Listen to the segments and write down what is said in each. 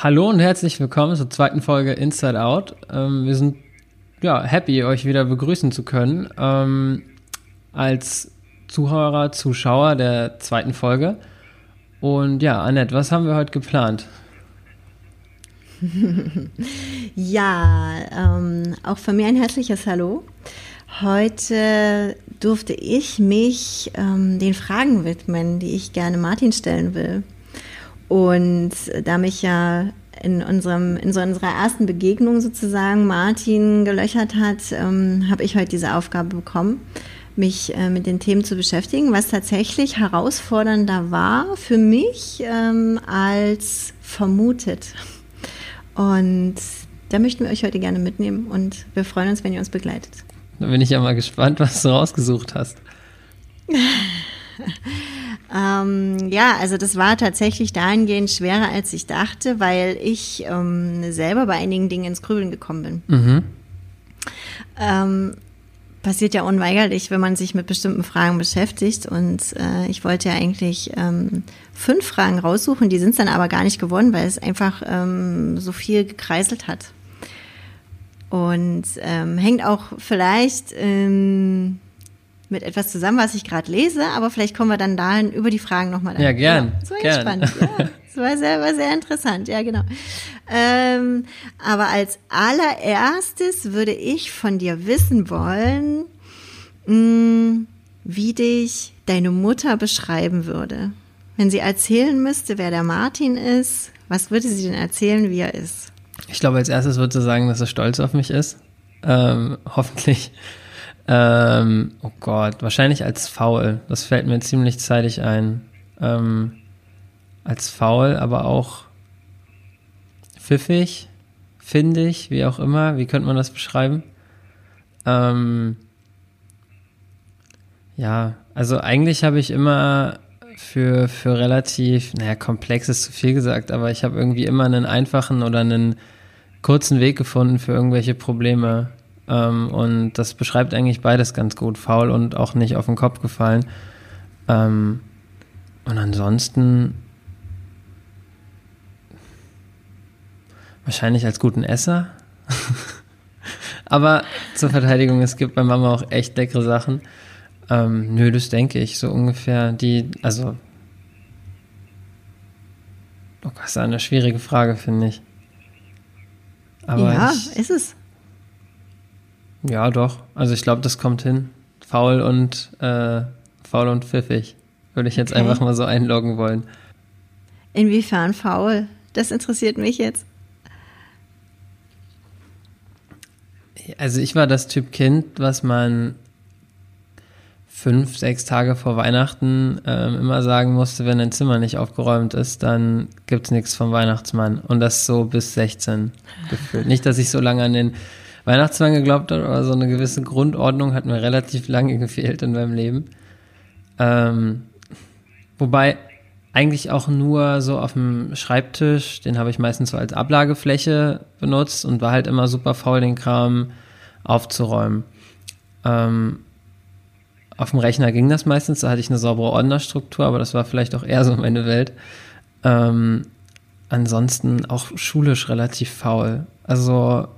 Hallo und herzlich willkommen zur zweiten Folge Inside Out. Ähm, wir sind ja happy, euch wieder begrüßen zu können ähm, als Zuhörer, Zuschauer der zweiten Folge. Und ja, Annette, was haben wir heute geplant? ja, ähm, auch von mir ein herzliches Hallo. Heute durfte ich mich ähm, den Fragen widmen, die ich gerne Martin stellen will. Und da mich ja in, unserem, in so unserer ersten Begegnung sozusagen Martin gelöchert hat, ähm, habe ich heute diese Aufgabe bekommen, mich äh, mit den Themen zu beschäftigen, was tatsächlich herausfordernder war für mich ähm, als vermutet. Und da möchten wir euch heute gerne mitnehmen und wir freuen uns, wenn ihr uns begleitet. Da bin ich ja mal gespannt, was du rausgesucht hast. ähm, ja, also das war tatsächlich dahingehend schwerer, als ich dachte, weil ich ähm, selber bei einigen Dingen ins Grübeln gekommen bin. Mhm. Ähm, passiert ja unweigerlich, wenn man sich mit bestimmten Fragen beschäftigt. Und äh, ich wollte ja eigentlich ähm, fünf Fragen raussuchen, die sind es dann aber gar nicht geworden, weil es einfach ähm, so viel gekreiselt hat. Und ähm, hängt auch vielleicht ähm, mit etwas zusammen, was ich gerade lese, aber vielleicht kommen wir dann dahin über die Fragen nochmal. Ja, gern. Ja, das war gern. spannend. Ja, das war sehr, war sehr interessant. Ja, genau. Ähm, aber als allererstes würde ich von dir wissen wollen, mh, mm, wie dich deine Mutter beschreiben würde. Wenn sie erzählen müsste, wer der Martin ist, was würde sie denn erzählen, wie er ist? Ich glaube, als erstes würde sie sagen, dass er stolz auf mich ist. Ähm, hoffentlich. Ähm, oh Gott, wahrscheinlich als faul. Das fällt mir ziemlich zeitig ein. Ähm, als faul, aber auch pfiffig, findig, wie auch immer. Wie könnte man das beschreiben? Ähm, ja, also eigentlich habe ich immer für, für relativ, naja, komplex ist zu viel gesagt, aber ich habe irgendwie immer einen einfachen oder einen kurzen Weg gefunden für irgendwelche Probleme. Ähm, und das beschreibt eigentlich beides ganz gut. Faul und auch nicht auf den Kopf gefallen. Ähm, und ansonsten wahrscheinlich als guten Esser. Aber zur Verteidigung, es gibt bei Mama auch echt leckere Sachen. Ähm, nö, das denke ich, so ungefähr. Die, also. Oh, das ist eine schwierige Frage, finde ich. Aber ja, ich, ist es. Ja, doch. Also ich glaube, das kommt hin. Faul und äh, faul und pfiffig. Würde ich jetzt okay. einfach mal so einloggen wollen. Inwiefern faul? Das interessiert mich jetzt. Also ich war das Typ Kind, was man fünf, sechs Tage vor Weihnachten ähm, immer sagen musste, wenn ein Zimmer nicht aufgeräumt ist, dann gibt es nichts vom Weihnachtsmann. Und das so bis 16 gefühlt. Nicht, dass ich so lange an den Weihnachtsmann geglaubt habe, aber so eine gewisse Grundordnung hat mir relativ lange gefehlt in meinem Leben. Ähm, wobei eigentlich auch nur so auf dem Schreibtisch, den habe ich meistens so als Ablagefläche benutzt und war halt immer super faul, den Kram aufzuräumen. Ähm, auf dem Rechner ging das meistens, da hatte ich eine saubere Ordnerstruktur, aber das war vielleicht auch eher so meine Welt. Ähm, ansonsten auch schulisch relativ faul. Also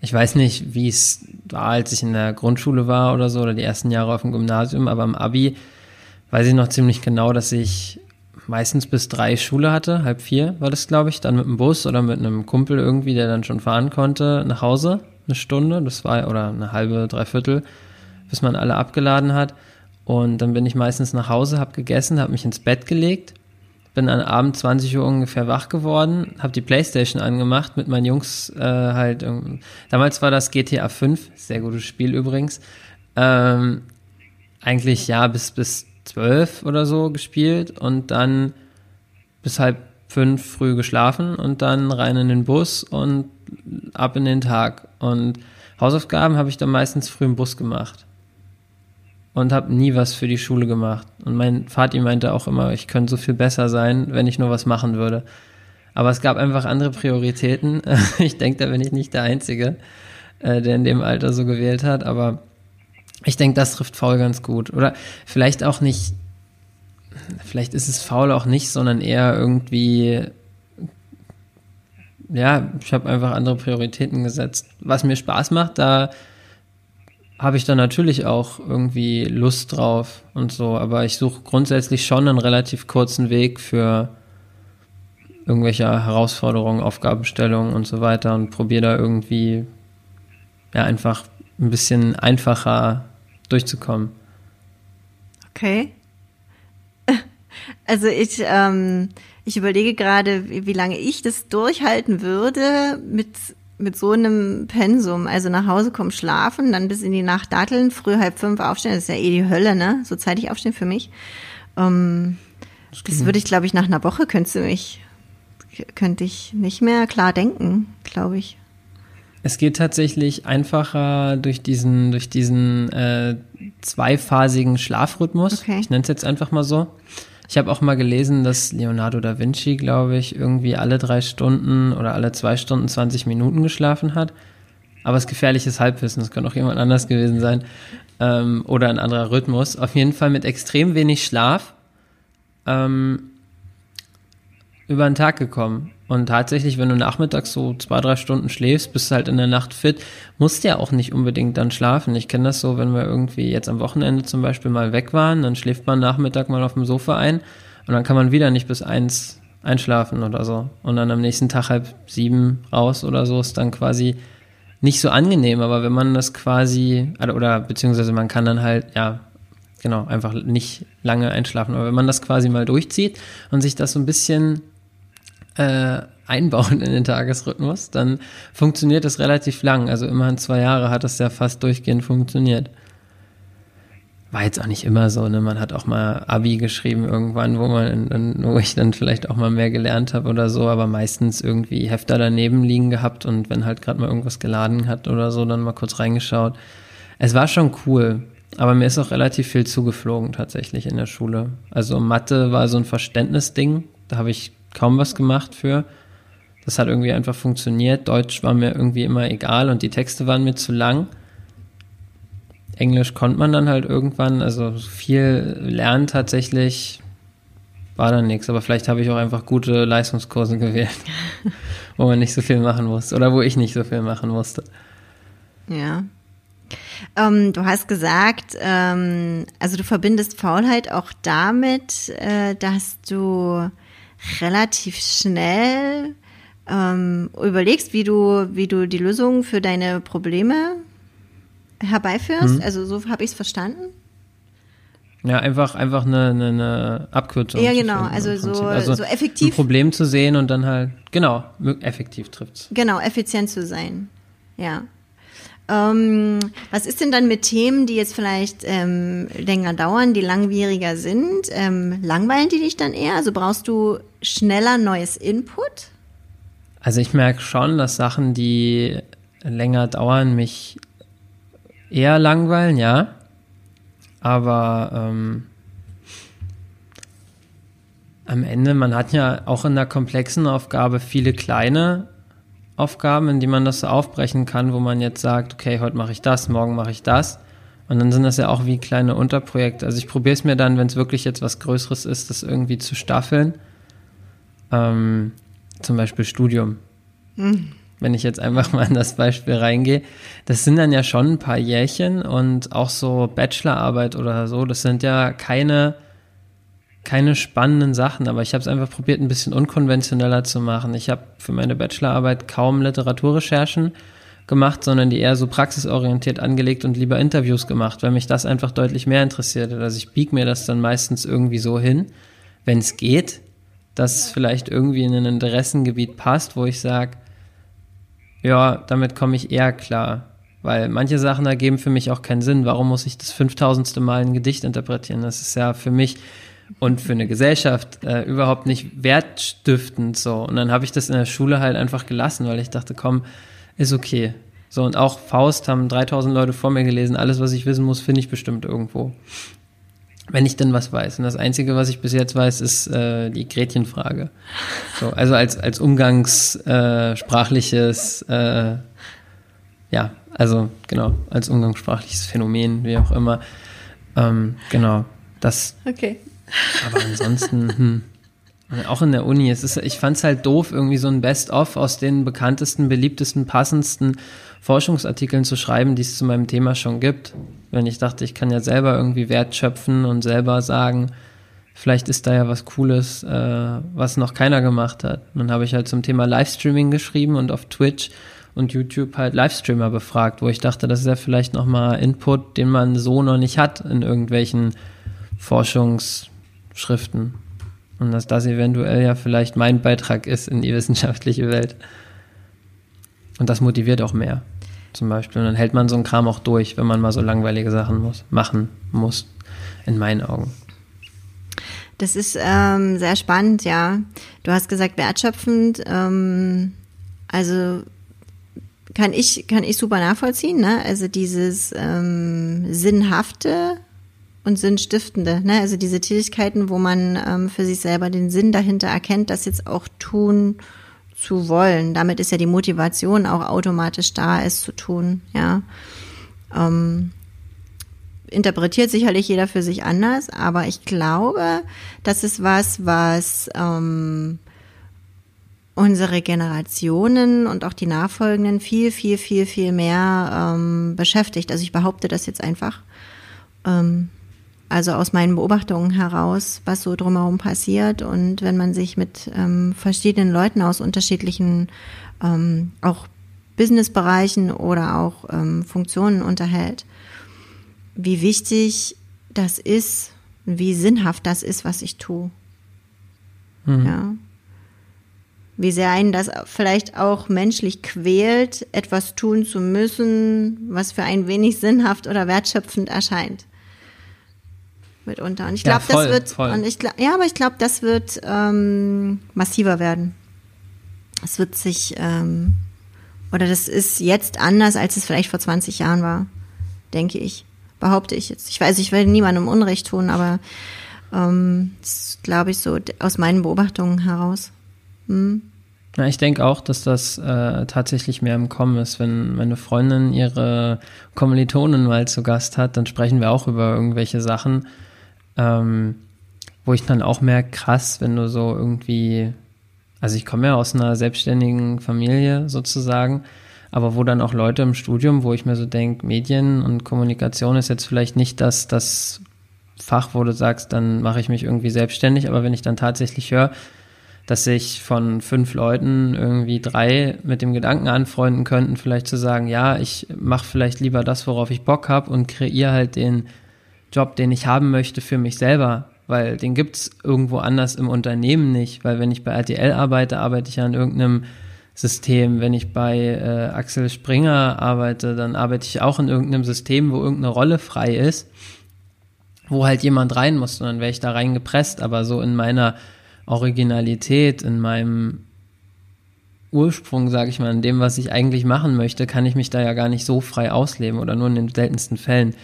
ich weiß nicht, wie es war, als ich in der Grundschule war oder so, oder die ersten Jahre auf dem Gymnasium, aber im Abi weiß ich noch ziemlich genau, dass ich meistens bis drei Schule hatte, halb vier war das, glaube ich, dann mit dem Bus oder mit einem Kumpel irgendwie, der dann schon fahren konnte, nach Hause, eine Stunde, das war, oder eine halbe, dreiviertel, bis man alle abgeladen hat. Und dann bin ich meistens nach Hause, habe gegessen, habe mich ins Bett gelegt bin dann Abend 20 Uhr ungefähr wach geworden, habe die Playstation angemacht mit meinen Jungs äh, halt. Damals war das GTA 5, sehr gutes Spiel übrigens. Ähm, eigentlich ja bis bis 12 oder so gespielt und dann bis halb fünf früh geschlafen und dann rein in den Bus und ab in den Tag. Und Hausaufgaben habe ich dann meistens früh im Bus gemacht und habe nie was für die Schule gemacht. Und mein Vati meinte auch immer, ich könnte so viel besser sein, wenn ich nur was machen würde. Aber es gab einfach andere Prioritäten. Ich denke, da bin ich nicht der Einzige, äh, der in dem Alter so gewählt hat. Aber ich denke, das trifft faul ganz gut. Oder vielleicht auch nicht, vielleicht ist es faul auch nicht, sondern eher irgendwie ja, ich habe einfach andere Prioritäten gesetzt. Was mir Spaß macht, da habe ich dann natürlich auch irgendwie Lust drauf und so, aber ich suche grundsätzlich schon einen relativ kurzen Weg für irgendwelche Herausforderungen, Aufgabenstellungen und so weiter und probiere da irgendwie ja einfach ein bisschen einfacher durchzukommen. Okay. Also ich, ähm, ich überlege gerade, wie, wie lange ich das durchhalten würde mit mit so einem Pensum, also nach Hause kommen, schlafen, dann bis in die Nacht datteln, früh halb fünf aufstehen, das ist ja eh die Hölle, ne? So zeitig aufstehen für mich. Ähm, das, das würde ich, glaube ich, nach einer Woche könnte mich, könnte ich nicht mehr klar denken, glaube ich. Es geht tatsächlich einfacher durch diesen, durch diesen äh, zweiphasigen Schlafrhythmus. Okay. Ich nenne es jetzt einfach mal so. Ich habe auch mal gelesen, dass Leonardo da Vinci, glaube ich, irgendwie alle drei Stunden oder alle zwei Stunden 20 Minuten geschlafen hat. Aber es ist gefährliches Halbwissen, das könnte auch jemand anders gewesen sein. Ähm, oder ein anderer Rhythmus. Auf jeden Fall mit extrem wenig Schlaf ähm, über den Tag gekommen. Und tatsächlich, wenn du nachmittags so zwei, drei Stunden schläfst, bist du halt in der Nacht fit, musst ja auch nicht unbedingt dann schlafen. Ich kenne das so, wenn wir irgendwie jetzt am Wochenende zum Beispiel mal weg waren, dann schläft man Nachmittag mal auf dem Sofa ein und dann kann man wieder nicht bis eins einschlafen oder so. Und dann am nächsten Tag halb sieben raus oder so ist dann quasi nicht so angenehm, aber wenn man das quasi, oder beziehungsweise man kann dann halt, ja, genau, einfach nicht lange einschlafen. Aber wenn man das quasi mal durchzieht und sich das so ein bisschen äh, einbauen in den Tagesrhythmus, dann funktioniert das relativ lang. Also immerhin zwei Jahre hat das ja fast durchgehend funktioniert. War jetzt auch nicht immer so, ne? Man hat auch mal Abi geschrieben irgendwann, wo man, wo ich dann vielleicht auch mal mehr gelernt habe oder so, aber meistens irgendwie Hefter daneben liegen gehabt und wenn halt gerade mal irgendwas geladen hat oder so, dann mal kurz reingeschaut. Es war schon cool, aber mir ist auch relativ viel zugeflogen tatsächlich in der Schule. Also Mathe war so ein Verständnisding, da habe ich kaum was gemacht für. Das hat irgendwie einfach funktioniert. Deutsch war mir irgendwie immer egal und die Texte waren mir zu lang. Englisch konnte man dann halt irgendwann, also viel lernen tatsächlich war dann nichts, aber vielleicht habe ich auch einfach gute Leistungskurse gewählt, wo man nicht so viel machen musste oder wo ich nicht so viel machen musste. Ja. Ähm, du hast gesagt, ähm, also du verbindest Faulheit auch damit, äh, dass du relativ schnell ähm, überlegst, wie du, wie du die Lösung für deine Probleme herbeiführst. Mhm. Also so habe ich es verstanden. Ja, einfach, einfach eine, eine, eine Abkürzung. Ja, genau, also so, also so effektiv. Ein Problem zu sehen und dann halt, genau, effektiv trifft's. Genau, effizient zu sein. Ja. Ähm, was ist denn dann mit Themen, die jetzt vielleicht ähm, länger dauern, die langwieriger sind? Ähm, langweilen die dich dann eher? Also brauchst du schneller neues Input? Also ich merke schon, dass Sachen, die länger dauern, mich eher langweilen, ja. Aber ähm, am Ende, man hat ja auch in der komplexen Aufgabe viele kleine Aufgaben, in die man das so aufbrechen kann, wo man jetzt sagt, okay, heute mache ich das, morgen mache ich das. Und dann sind das ja auch wie kleine Unterprojekte. Also ich probiere es mir dann, wenn es wirklich jetzt was Größeres ist, das irgendwie zu staffeln. Ähm, zum Beispiel Studium. Mhm. Wenn ich jetzt einfach mal in das Beispiel reingehe, das sind dann ja schon ein paar Jährchen und auch so Bachelorarbeit oder so, das sind ja keine keine spannenden Sachen, aber ich habe es einfach probiert, ein bisschen unkonventioneller zu machen. Ich habe für meine Bachelorarbeit kaum Literaturrecherchen gemacht, sondern die eher so praxisorientiert angelegt und lieber Interviews gemacht, weil mich das einfach deutlich mehr interessiert. Also ich biege mir das dann meistens irgendwie so hin, wenn es geht, dass es vielleicht irgendwie in ein Interessengebiet passt, wo ich sage, ja, damit komme ich eher klar. Weil manche Sachen ergeben für mich auch keinen Sinn. Warum muss ich das fünftausendste Mal ein Gedicht interpretieren? Das ist ja für mich und für eine Gesellschaft äh, überhaupt nicht wertstiftend so. Und dann habe ich das in der Schule halt einfach gelassen, weil ich dachte, komm, ist okay. So, und auch Faust haben 3000 Leute vor mir gelesen. Alles, was ich wissen muss, finde ich bestimmt irgendwo. Wenn ich denn was weiß. Und das Einzige, was ich bis jetzt weiß, ist äh, die Gretchenfrage. So, also als, als umgangssprachliches, äh, äh, ja, also genau, als umgangssprachliches Phänomen, wie auch immer. Ähm, genau, das. Okay. Aber ansonsten, hm. Auch in der Uni. Es ist, ich fand es halt doof, irgendwie so ein Best-of aus den bekanntesten, beliebtesten, passendsten Forschungsartikeln zu schreiben, die es zu meinem Thema schon gibt. Wenn ich dachte, ich kann ja selber irgendwie Wert schöpfen und selber sagen, vielleicht ist da ja was Cooles, äh, was noch keiner gemacht hat. dann habe ich halt zum Thema Livestreaming geschrieben und auf Twitch und YouTube halt Livestreamer befragt, wo ich dachte, das ist ja vielleicht nochmal Input, den man so noch nicht hat in irgendwelchen Forschungsschriften. Und dass das eventuell ja vielleicht mein Beitrag ist in die wissenschaftliche Welt. Und das motiviert auch mehr. Zum Beispiel. Und dann hält man so einen Kram auch durch, wenn man mal so langweilige Sachen muss, machen muss. In meinen Augen. Das ist ähm, sehr spannend, ja. Du hast gesagt, wertschöpfend. Ähm, also kann ich, kann ich super nachvollziehen, ne? Also dieses ähm, Sinnhafte und Sinnstiftende, ne? Also diese Tätigkeiten, wo man ähm, für sich selber den Sinn dahinter erkennt, das jetzt auch tun zu wollen. Damit ist ja die Motivation auch automatisch da, es zu tun, ja. Ähm, interpretiert sicherlich jeder für sich anders, aber ich glaube, das ist was, was ähm, unsere Generationen und auch die nachfolgenden viel, viel, viel, viel mehr ähm, beschäftigt. Also ich behaupte das jetzt einfach. Ähm, also aus meinen Beobachtungen heraus, was so drumherum passiert. Und wenn man sich mit ähm, verschiedenen Leuten aus unterschiedlichen ähm, auch Businessbereichen oder auch ähm, Funktionen unterhält, wie wichtig das ist, wie sinnhaft das ist, was ich tue. Mhm. Ja wie sehr einen das vielleicht auch menschlich quält, etwas tun zu müssen, was für ein wenig sinnhaft oder wertschöpfend erscheint. Mitunter. Und ich glaube, ja, das wird, voll. und ich ja, aber ich glaube, das wird ähm, massiver werden. Es wird sich, ähm, oder das ist jetzt anders, als es vielleicht vor 20 Jahren war, denke ich. Behaupte ich jetzt. Ich weiß, ich will niemandem Unrecht tun, aber ähm, das glaube ich so aus meinen Beobachtungen heraus. Hm. Ja, ich denke auch, dass das äh, tatsächlich mehr im Kommen ist. Wenn meine Freundin ihre Kommilitonen mal zu Gast hat, dann sprechen wir auch über irgendwelche Sachen, ähm, wo ich dann auch merke, krass, wenn du so irgendwie, also ich komme ja aus einer selbstständigen Familie sozusagen, aber wo dann auch Leute im Studium, wo ich mir so denke, Medien und Kommunikation ist jetzt vielleicht nicht das, das Fach, wo du sagst, dann mache ich mich irgendwie selbstständig, aber wenn ich dann tatsächlich höre, dass sich von fünf Leuten irgendwie drei mit dem Gedanken anfreunden könnten, vielleicht zu sagen, ja, ich mache vielleicht lieber das, worauf ich Bock habe und kreiere halt den Job, den ich haben möchte für mich selber, weil den gibt's irgendwo anders im Unternehmen nicht, weil wenn ich bei RTL arbeite, arbeite ich an irgendeinem System. Wenn ich bei äh, Axel Springer arbeite, dann arbeite ich auch in irgendeinem System, wo irgendeine Rolle frei ist, wo halt jemand rein muss und dann wäre ich da reingepresst, aber so in meiner Originalität, in meinem Ursprung, sage ich mal, in dem, was ich eigentlich machen möchte, kann ich mich da ja gar nicht so frei ausleben oder nur in den seltensten Fällen.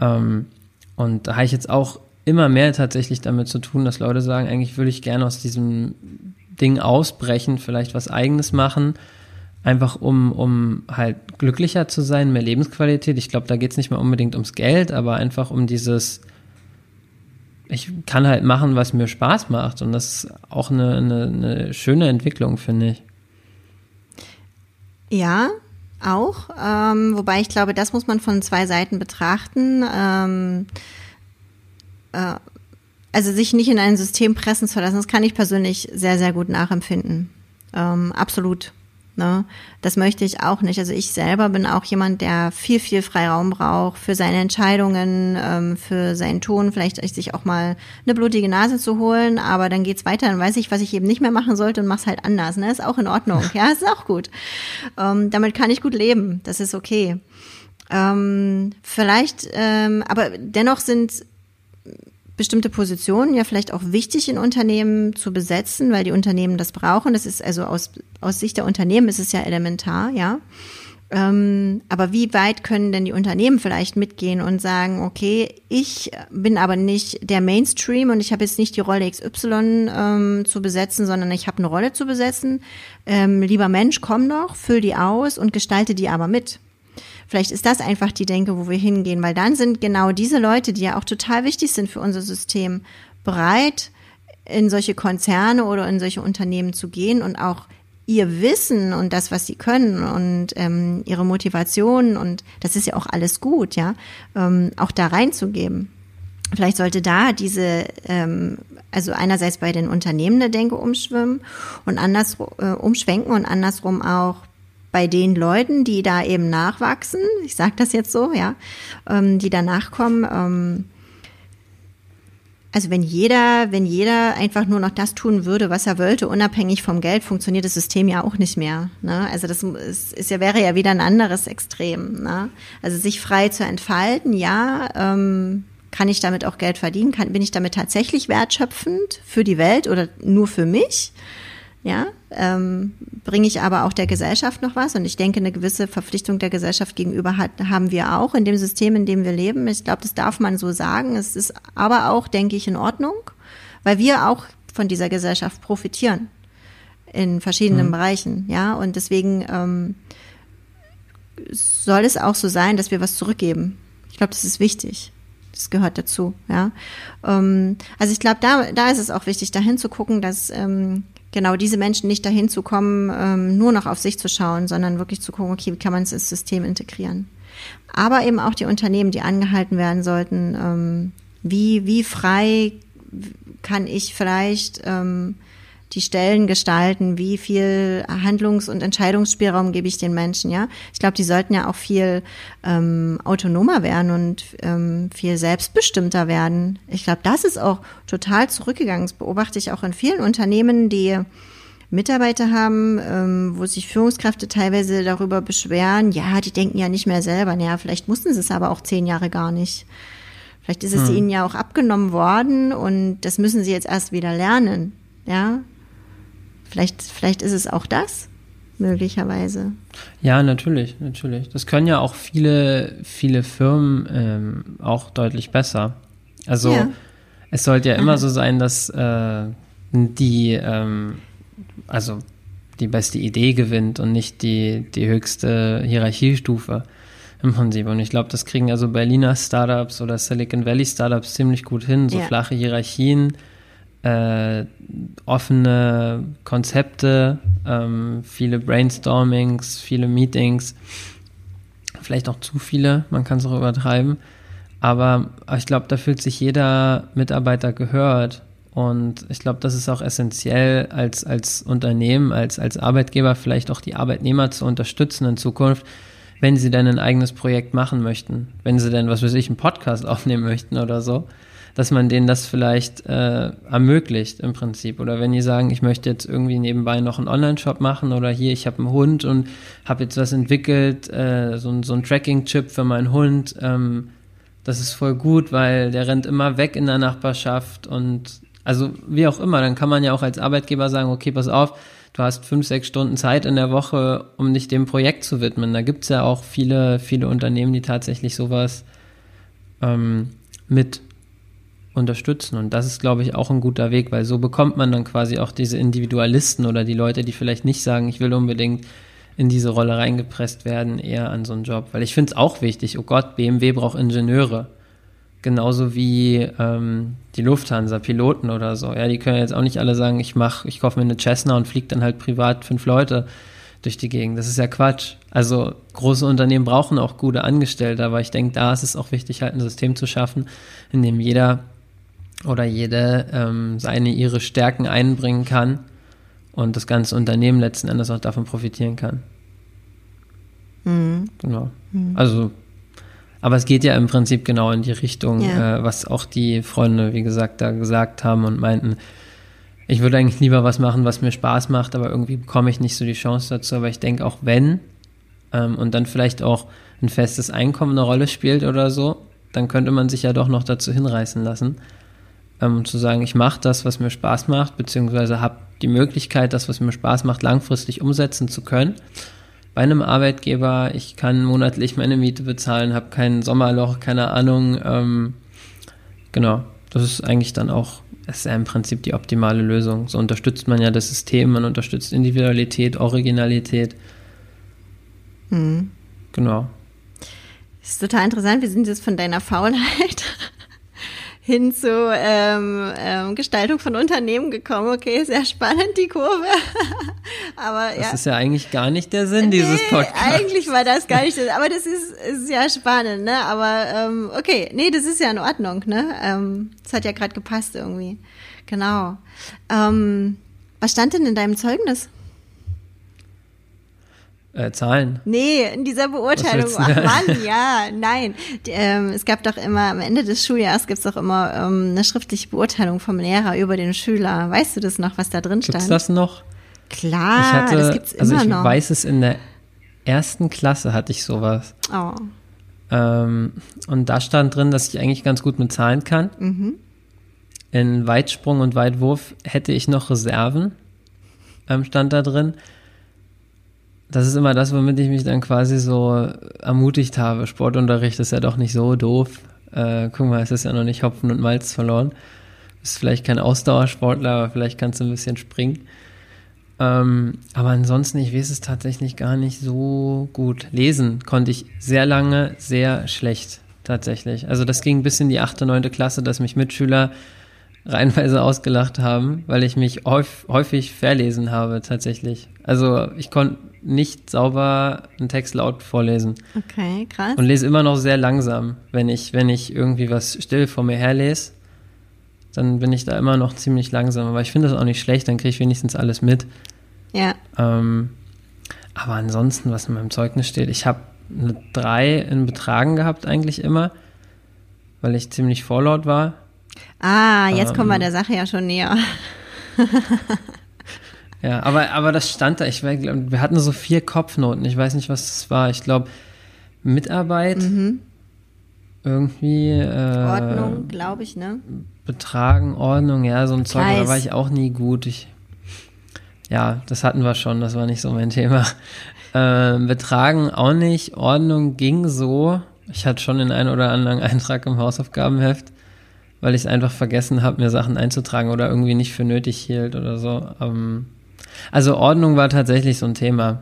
Ähm, und da habe ich jetzt auch immer mehr tatsächlich damit zu tun, dass Leute sagen, eigentlich würde ich gerne aus diesem Ding ausbrechen, vielleicht was eigenes machen, einfach um, um halt glücklicher zu sein, mehr Lebensqualität. Ich glaube, da geht es nicht mal unbedingt ums Geld, aber einfach um dieses ich kann halt machen, was mir Spaß macht. Und das ist auch eine, eine, eine schöne Entwicklung, finde ich. Ja, auch. Ähm, wobei ich glaube, das muss man von zwei Seiten betrachten. Ähm, äh, also sich nicht in ein System pressen zu lassen, das kann ich persönlich sehr, sehr gut nachempfinden. Ähm, absolut. Ne? Das möchte ich auch nicht. Also ich selber bin auch jemand, der viel, viel Freiraum braucht für seine Entscheidungen, ähm, für sein Tun, vielleicht sich auch mal eine blutige Nase zu holen, aber dann geht's weiter, dann weiß ich, was ich eben nicht mehr machen sollte und mach's halt anders. Ne? Ist auch in Ordnung. Ja, ist auch gut. Ähm, damit kann ich gut leben. Das ist okay. Ähm, vielleicht, ähm, aber dennoch sind bestimmte Positionen ja vielleicht auch wichtig in Unternehmen zu besetzen, weil die Unternehmen das brauchen. Das ist also aus, aus Sicht der Unternehmen ist es ja elementar, ja. Ähm, aber wie weit können denn die Unternehmen vielleicht mitgehen und sagen, okay, ich bin aber nicht der Mainstream und ich habe jetzt nicht die Rolle XY ähm, zu besetzen, sondern ich habe eine Rolle zu besetzen. Ähm, lieber Mensch, komm doch, füll die aus und gestalte die aber mit. Vielleicht ist das einfach die Denke, wo wir hingehen, weil dann sind genau diese Leute, die ja auch total wichtig sind für unser System, bereit, in solche Konzerne oder in solche Unternehmen zu gehen und auch ihr Wissen und das, was sie können und ähm, ihre Motivation und das ist ja auch alles gut, ja, ähm, auch da reinzugeben. Vielleicht sollte da diese, ähm, also einerseits bei den Unternehmen der Denke umschwimmen und anders äh, umschwenken und andersrum auch bei den Leuten, die da eben nachwachsen, ich sage das jetzt so, ja, ähm, die da nachkommen, ähm, also wenn jeder, wenn jeder einfach nur noch das tun würde, was er wollte, unabhängig vom Geld, funktioniert das System ja auch nicht mehr. Ne? Also das ist, ist ja wäre ja wieder ein anderes Extrem. Ne? Also sich frei zu entfalten, ja, ähm, kann ich damit auch Geld verdienen? Kann, bin ich damit tatsächlich wertschöpfend für die Welt oder nur für mich? Ja, ähm, bringe ich aber auch der Gesellschaft noch was? Und ich denke, eine gewisse Verpflichtung der Gesellschaft gegenüber hat, haben wir auch in dem System, in dem wir leben. Ich glaube, das darf man so sagen. Es ist aber auch, denke ich, in Ordnung, weil wir auch von dieser Gesellschaft profitieren in verschiedenen mhm. Bereichen. Ja, und deswegen ähm, soll es auch so sein, dass wir was zurückgeben. Ich glaube, das ist wichtig. Das gehört dazu, ja. Ähm, also ich glaube, da, da ist es auch wichtig, dahin zu gucken, dass ähm, genau diese Menschen nicht dahin zu kommen, ähm, nur noch auf sich zu schauen, sondern wirklich zu gucken, okay, wie kann man es ins System integrieren. Aber eben auch die Unternehmen, die angehalten werden sollten, ähm, wie, wie frei kann ich vielleicht ähm, die Stellen gestalten, wie viel Handlungs- und Entscheidungsspielraum gebe ich den Menschen, ja. Ich glaube, die sollten ja auch viel ähm, autonomer werden und ähm, viel selbstbestimmter werden. Ich glaube, das ist auch total zurückgegangen. Das beobachte ich auch in vielen Unternehmen, die Mitarbeiter haben, ähm, wo sich Führungskräfte teilweise darüber beschweren, ja, die denken ja nicht mehr selber. Naja, vielleicht mussten sie es aber auch zehn Jahre gar nicht. Vielleicht ist es hm. ihnen ja auch abgenommen worden und das müssen sie jetzt erst wieder lernen. Ja, Vielleicht, vielleicht ist es auch das, möglicherweise. Ja, natürlich, natürlich. Das können ja auch viele, viele Firmen ähm, auch deutlich besser. Also ja. es sollte ja immer Aha. so sein, dass äh, die, ähm, also die beste Idee gewinnt und nicht die, die höchste Hierarchiestufe im Prinzip. Und ich glaube, das kriegen also Berliner Startups oder Silicon Valley Startups ziemlich gut hin, so ja. flache Hierarchien äh, offene Konzepte, ähm, viele Brainstormings, viele Meetings, vielleicht auch zu viele, man kann es auch übertreiben. Aber ich glaube, da fühlt sich jeder Mitarbeiter gehört. Und ich glaube, das ist auch essentiell als, als Unternehmen, als, als Arbeitgeber vielleicht auch die Arbeitnehmer zu unterstützen in Zukunft, wenn sie denn ein eigenes Projekt machen möchten. Wenn sie denn, was weiß ich, einen Podcast aufnehmen möchten oder so dass man denen das vielleicht äh, ermöglicht im Prinzip. Oder wenn die sagen, ich möchte jetzt irgendwie nebenbei noch einen Online-Shop machen oder hier, ich habe einen Hund und habe jetzt was entwickelt, äh, so, so ein Tracking-Chip für meinen Hund. Ähm, das ist voll gut, weil der rennt immer weg in der Nachbarschaft und also wie auch immer, dann kann man ja auch als Arbeitgeber sagen, okay, pass auf, du hast fünf, sechs Stunden Zeit in der Woche, um dich dem Projekt zu widmen. Da gibt's ja auch viele, viele Unternehmen, die tatsächlich sowas ähm, mit unterstützen. Und das ist, glaube ich, auch ein guter Weg, weil so bekommt man dann quasi auch diese Individualisten oder die Leute, die vielleicht nicht sagen, ich will unbedingt in diese Rolle reingepresst werden, eher an so einen Job. Weil ich finde es auch wichtig, oh Gott, BMW braucht Ingenieure. Genauso wie ähm, die Lufthansa, Piloten oder so. Ja, die können jetzt auch nicht alle sagen, ich mach, ich kaufe mir eine Cessna und fliege dann halt privat fünf Leute durch die Gegend. Das ist ja Quatsch. Also große Unternehmen brauchen auch gute Angestellte, aber ich denke, da ist es auch wichtig, halt ein System zu schaffen, in dem jeder oder jede ähm, seine, ihre Stärken einbringen kann und das ganze Unternehmen letzten Endes auch davon profitieren kann. Mhm. Genau. Mhm. Also, aber es geht ja im Prinzip genau in die Richtung, ja. äh, was auch die Freunde, wie gesagt, da gesagt haben und meinten, ich würde eigentlich lieber was machen, was mir Spaß macht, aber irgendwie bekomme ich nicht so die Chance dazu. Aber ich denke auch, wenn ähm, und dann vielleicht auch ein festes Einkommen eine Rolle spielt oder so, dann könnte man sich ja doch noch dazu hinreißen lassen ähm, zu sagen, ich mache das, was mir Spaß macht, beziehungsweise habe die Möglichkeit, das, was mir Spaß macht, langfristig umsetzen zu können. Bei einem Arbeitgeber, ich kann monatlich meine Miete bezahlen, habe kein Sommerloch, keine Ahnung. Ähm, genau, das ist eigentlich dann auch, das ist ja im Prinzip die optimale Lösung. So unterstützt man ja das System, man unterstützt Individualität, Originalität. Mhm. Genau. Das ist total interessant. Wir sind jetzt von deiner Faulheit hin zu ähm, ähm, Gestaltung von Unternehmen gekommen. Okay, sehr spannend die Kurve. aber ja. Das ist ja eigentlich gar nicht der Sinn nee, dieses Podcasts. Eigentlich war das gar nicht das, aber das ist, ist ja spannend, ne? Aber ähm, okay, nee, das ist ja in Ordnung, ne? Ähm, das hat ja gerade gepasst irgendwie. Genau. Ähm, was stand denn in deinem Zeugnis? Äh, Zahlen? Nee, in dieser Beurteilung. Ach Mann, ja, nein. Die, ähm, es gab doch immer, am Ende des Schuljahres gibt es doch immer ähm, eine schriftliche Beurteilung vom Lehrer über den Schüler. Weißt du das noch, was da drin stand? Gibt's das noch? Klar, ich hatte, das gibt's also immer ich noch. Ich weiß es, in der ersten Klasse hatte ich sowas. Oh. Ähm, und da stand drin, dass ich eigentlich ganz gut mit Zahlen kann. Mhm. In Weitsprung und Weitwurf hätte ich noch Reserven, ähm, stand da drin das ist immer das, womit ich mich dann quasi so ermutigt habe. Sportunterricht ist ja doch nicht so doof. Äh, guck mal, es ist ja noch nicht Hopfen und Malz verloren. Bist vielleicht kein Ausdauersportler, aber vielleicht kannst du ein bisschen springen. Ähm, aber ansonsten, ich weiß es tatsächlich gar nicht so gut. Lesen konnte ich sehr lange, sehr schlecht tatsächlich. Also das ging bis in die achte, neunte Klasse, dass mich Mitschüler reihenweise ausgelacht haben, weil ich mich häufig verlesen habe tatsächlich. Also ich konnte nicht sauber einen Text laut vorlesen. Okay, krass. Und lese immer noch sehr langsam. Wenn ich, wenn ich irgendwie was still vor mir her lese, dann bin ich da immer noch ziemlich langsam. Aber ich finde das auch nicht schlecht, dann kriege ich wenigstens alles mit. Ja. Ähm, aber ansonsten, was in meinem Zeugnis steht, ich habe eine 3 in Betragen gehabt eigentlich immer, weil ich ziemlich vorlaut war. Ah, jetzt ähm, kommen wir ähm. der Sache ja schon näher. Ja, aber, aber das stand da. Ich weiß, wir hatten so vier Kopfnoten. Ich weiß nicht, was das war. Ich glaube, Mitarbeit, mhm. irgendwie. Äh, Ordnung, glaube ich, ne? Betragen, Ordnung, ja, so ein Zeug. Da war ich auch nie gut. Ich, ja, das hatten wir schon. Das war nicht so mein Thema. Äh, Betragen auch nicht. Ordnung ging so. Ich hatte schon den einen oder anderen Eintrag im Hausaufgabenheft weil ich es einfach vergessen habe, mir Sachen einzutragen oder irgendwie nicht für nötig hielt oder so. Ähm, also Ordnung war tatsächlich so ein Thema.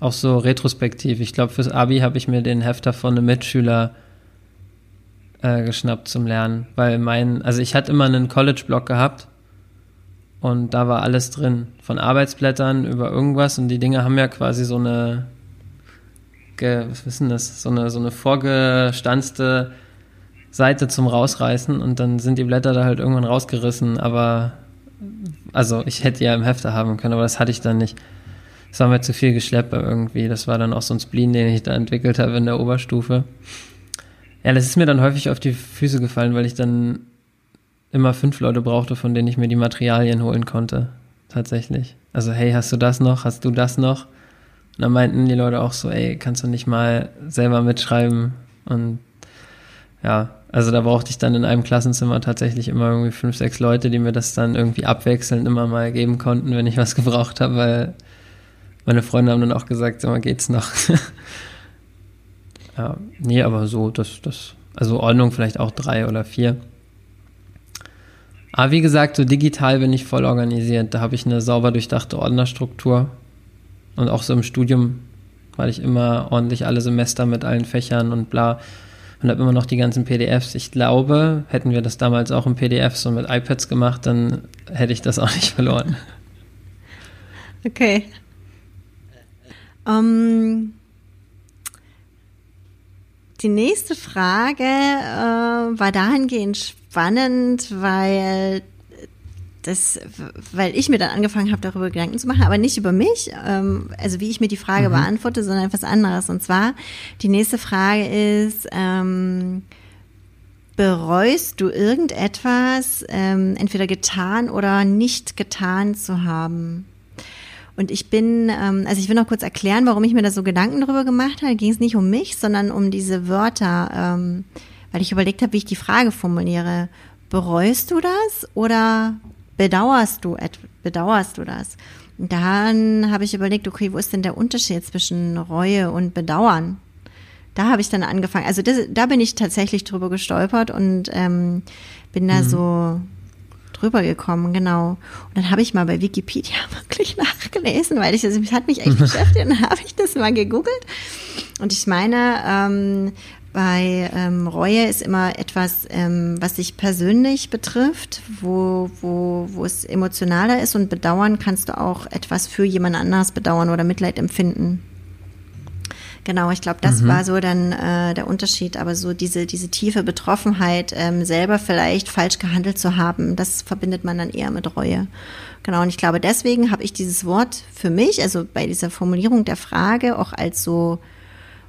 Auch so retrospektiv. Ich glaube, fürs Abi habe ich mir den Hefter von einem Mitschüler äh, geschnappt zum Lernen, weil mein, also ich hatte immer einen College-Blog gehabt und da war alles drin, von Arbeitsblättern über irgendwas und die Dinge haben ja quasi so eine, was wissen das, so eine, so eine vorgestanzte Seite zum Rausreißen und dann sind die Blätter da halt irgendwann rausgerissen, aber also ich hätte ja im Hefter haben können, aber das hatte ich dann nicht. Das war mir zu viel Geschlepper irgendwie. Das war dann auch so ein Spleen, den ich da entwickelt habe in der Oberstufe. Ja, das ist mir dann häufig auf die Füße gefallen, weil ich dann immer fünf Leute brauchte, von denen ich mir die Materialien holen konnte. Tatsächlich. Also, hey, hast du das noch? Hast du das noch? Und dann meinten die Leute auch so, ey, kannst du nicht mal selber mitschreiben? Und ja, also da brauchte ich dann in einem Klassenzimmer tatsächlich immer irgendwie fünf, sechs Leute, die mir das dann irgendwie abwechselnd immer mal geben konnten, wenn ich was gebraucht habe, weil meine Freunde haben dann auch gesagt, sag mal, geht's noch? ja, nee, aber so, das, das, also Ordnung vielleicht auch drei oder vier. Aber wie gesagt, so digital bin ich voll organisiert. Da habe ich eine sauber durchdachte Ordnerstruktur. Und auch so im Studium, weil ich immer ordentlich alle Semester mit allen Fächern und bla und habe immer noch die ganzen PDFs. Ich glaube, hätten wir das damals auch in PDFs und mit iPads gemacht, dann hätte ich das auch nicht verloren. Okay. Um, ähm, die nächste Frage äh, war dahingehend spannend, weil das, weil ich mir dann angefangen habe, darüber Gedanken zu machen, aber nicht über mich, ähm, also wie ich mir die Frage mhm. beantworte, sondern etwas anderes. Und zwar, die nächste Frage ist, ähm, bereust du irgendetwas, ähm, entweder getan oder nicht getan zu haben? Und ich bin, ähm, also ich will noch kurz erklären, warum ich mir da so Gedanken darüber gemacht habe. Ging es nicht um mich, sondern um diese Wörter, ähm, weil ich überlegt habe, wie ich die Frage formuliere. Bereust du das oder bedauerst du, bedauerst du das? Und dann habe ich überlegt, okay, wo ist denn der Unterschied zwischen Reue und Bedauern? Da habe ich dann angefangen. Also das, da bin ich tatsächlich drüber gestolpert und ähm, bin da mhm. so drüber gekommen, genau. Und dann habe ich mal bei Wikipedia wirklich nachgelesen, weil ich das hat mich echt beschäftigt und dann habe ich das mal gegoogelt. Und ich meine, ähm, bei ähm, Reue ist immer etwas, ähm, was sich persönlich betrifft, wo, wo, wo es emotionaler ist und bedauern kannst du auch etwas für jemand anderes bedauern oder Mitleid empfinden. Genau, ich glaube, das mhm. war so dann äh, der Unterschied. Aber so diese, diese tiefe Betroffenheit, ähm, selber vielleicht falsch gehandelt zu haben, das verbindet man dann eher mit Reue. Genau, und ich glaube, deswegen habe ich dieses Wort für mich, also bei dieser Formulierung der Frage, auch als so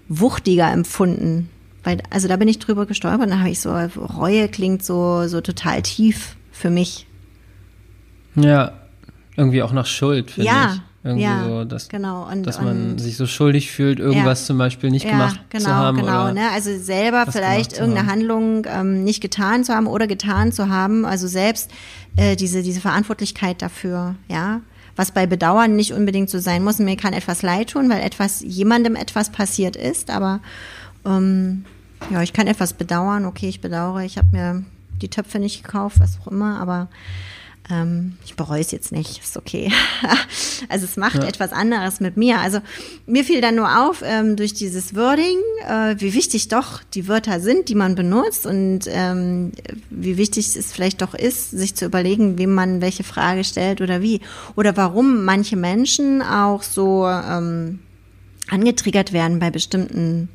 wuchtiger empfunden. Weil, also da bin ich drüber gestolpert und da habe ich so, Reue klingt so, so total tief für mich. Ja, irgendwie auch nach Schuld, finde ja, ich. Irgendwie ja, so, dass, genau. Und, dass man und, sich so schuldig fühlt, irgendwas Ja. zum Beispiel nicht ja, gemacht genau, zu haben. Genau, oder ne? Also selber vielleicht irgendeine. Handlung ähm, nicht getan zu haben oder getan zu haben. Also selbst äh, diese, diese Verantwortlichkeit dafür, ja. Was bei Bedauern nicht unbedingt so sein muss. Mir kann etwas leid tun, weil etwas, jemandem etwas passiert ist, aber ähm, ja, ich kann etwas bedauern. Okay, ich bedauere, ich habe mir die Töpfe nicht gekauft, was auch immer, aber ähm, ich bereue es jetzt nicht, ist okay. also es macht Ja. etwas anderes mit mir. Also mir fiel dann nur auf, ähm, durch dieses Wording, äh, wie wichtig doch die Wörter sind, die man benutzt und ähm, wie wichtig es vielleicht doch ist, sich zu überlegen, wem man welche Frage stellt oder wie. Oder warum manche Menschen auch so ähm, angetriggert werden bei bestimmten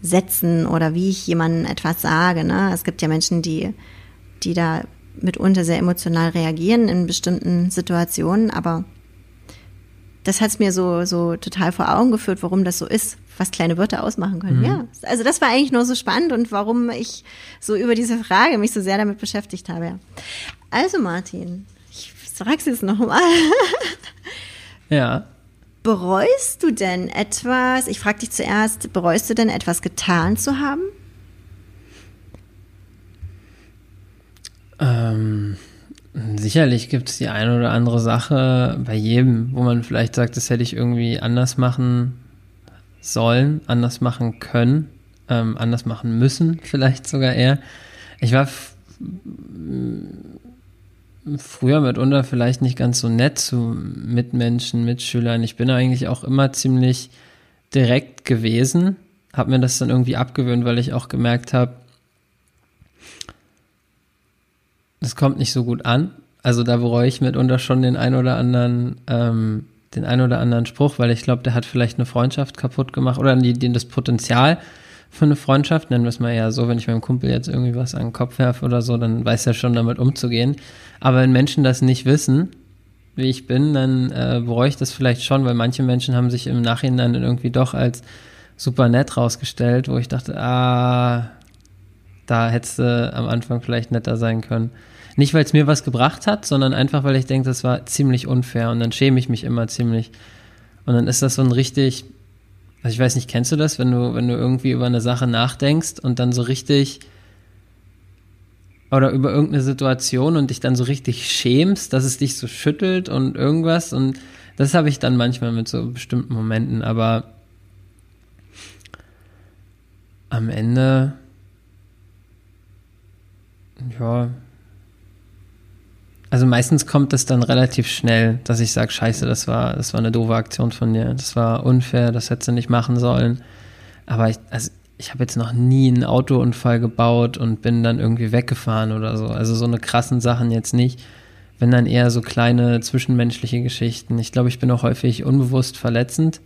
Sätzen oder wie ich jemandem etwas sage. Ne? Es gibt ja Menschen, die, die da mitunter sehr emotional reagieren in bestimmten Situationen, aber das hat es mir so, so total vor Augen geführt, warum das so ist, was kleine Wörter ausmachen können. Ja, also das war eigentlich nur so spannend und warum ich so über diese Frage mich so sehr damit beschäftigt habe. Ja. Also Martin, ich sag's jetzt nochmal. Ja. Bereust du denn etwas, ich frage dich zuerst, bereust du denn etwas getan zu haben? Ähm, sicherlich gibt es die eine oder andere Sache bei jedem, wo man vielleicht sagt, das hätte ich irgendwie anders machen sollen, anders machen können, ähm, anders machen müssen, vielleicht sogar eher. Ich war früher mitunter vielleicht nicht ganz so nett zu Mitmenschen, Mitschülern. Ich bin eigentlich auch immer ziemlich direkt gewesen, habe mir das dann irgendwie abgewöhnt, weil ich auch gemerkt habe, das kommt nicht so gut an. Also da bereue ich mitunter schon den ein oder anderen, ähm, den ein oder anderen Spruch, weil ich glaube, der hat vielleicht eine Freundschaft kaputt gemacht oder die, die, das Potenzial für eine Freundschaft, nennen wir es mal eher so, wenn ich meinem Kumpel jetzt irgendwie was an den Kopf werfe oder so, dann weiß er schon damit umzugehen. Aber wenn Menschen das nicht wissen, wie ich bin, dann äh, bereue ich das vielleicht schon, weil manche Menschen haben sich im Nachhinein dann irgendwie doch als super nett rausgestellt, wo ich dachte, ah, da hättest du am Anfang vielleicht netter sein können. Nicht, weil es mir was gebracht hat, sondern einfach, weil ich denke, das war ziemlich unfair und dann schäme ich mich immer ziemlich. Und dann ist das so ein richtig, also ich weiß nicht, kennst du das, wenn du, wenn du irgendwie über eine Sache nachdenkst und dann so richtig oder über irgendeine Situation und dich dann so richtig schämst, dass es dich so schüttelt und irgendwas und das habe ich dann manchmal mit so bestimmten Momenten, aber am Ende ja. Also meistens kommt es dann relativ schnell, dass ich sage, scheiße, das war, das war eine doofe Aktion von dir. Das war unfair, das hättest du nicht machen sollen. Aber ich, also ich habe jetzt noch nie einen Autounfall gebaut und bin dann irgendwie weggefahren oder so. Also so eine krassen Sachen jetzt nicht. Wenn dann eher so kleine zwischenmenschliche Geschichten. Ich glaube, ich bin auch häufig unbewusst verletzend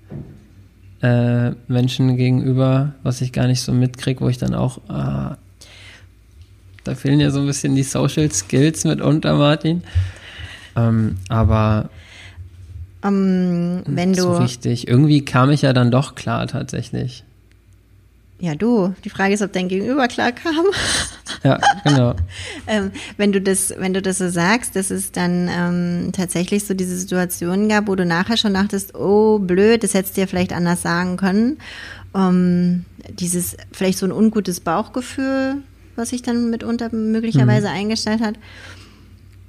äh, Menschen gegenüber, was ich gar nicht so mitkriege, wo ich dann auch, ah, da fehlen ja so ein bisschen die Social Skills mitunter, Martin. Ähm, aber Ähm, wenn so du, richtig. Irgendwie kam ich ja dann doch klar tatsächlich. ja du, die Frage ist, ob dein Gegenüber klar kam. Ja, genau. ähm, wenn du das, wenn du das so sagst, dass es dann ähm, tatsächlich so diese Situationen gab, wo du nachher schon dachtest, oh blöd, das hättest du dir vielleicht anders sagen können. Ähm, dieses vielleicht so ein ungutes Bauchgefühl, was sich dann mitunter möglicherweise eingestellt hat.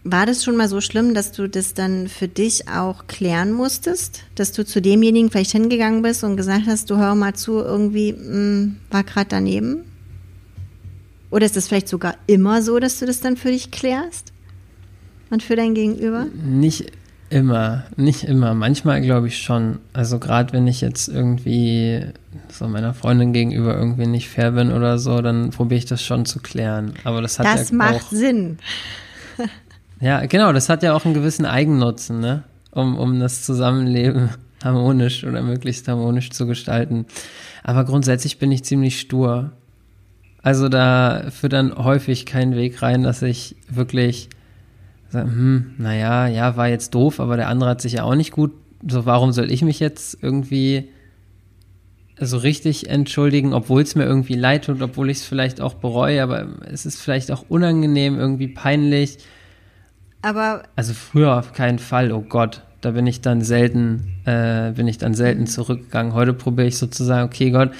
War das schon mal so schlimm, dass du das dann für dich auch klären musstest? Dass du zu demjenigen vielleicht hingegangen bist und gesagt hast, du hör mal zu, irgendwie mh, war gerade daneben? Oder ist das vielleicht sogar immer so, dass du das dann für dich klärst? Und für dein Gegenüber? Nicht immer, nicht immer. Manchmal glaube ich schon. Also gerade wenn ich jetzt irgendwie so meiner Freundin gegenüber irgendwie nicht fair bin oder so, dann probiere ich das schon zu klären. Aber das hat das ja macht auch, Sinn. Ja, genau, das hat ja auch einen gewissen Eigennutzen, ne? Um, um das Zusammenleben harmonisch oder möglichst harmonisch zu gestalten. Aber grundsätzlich bin ich ziemlich stur. Also da führt dann häufig kein Weg rein, dass ich wirklich sage, hm, naja, ja, war jetzt doof, aber der andere hat sich ja auch nicht gut. So, warum soll ich mich jetzt irgendwie so richtig entschuldigen, obwohl es mir irgendwie leid tut, obwohl ich es vielleicht auch bereue, aber es ist vielleicht auch unangenehm, irgendwie peinlich. Aber Also früher auf keinen Fall, oh Gott, da bin ich dann selten, äh, bin ich dann selten zurückgegangen. Heute probiere ich sozusagen, okay Gott,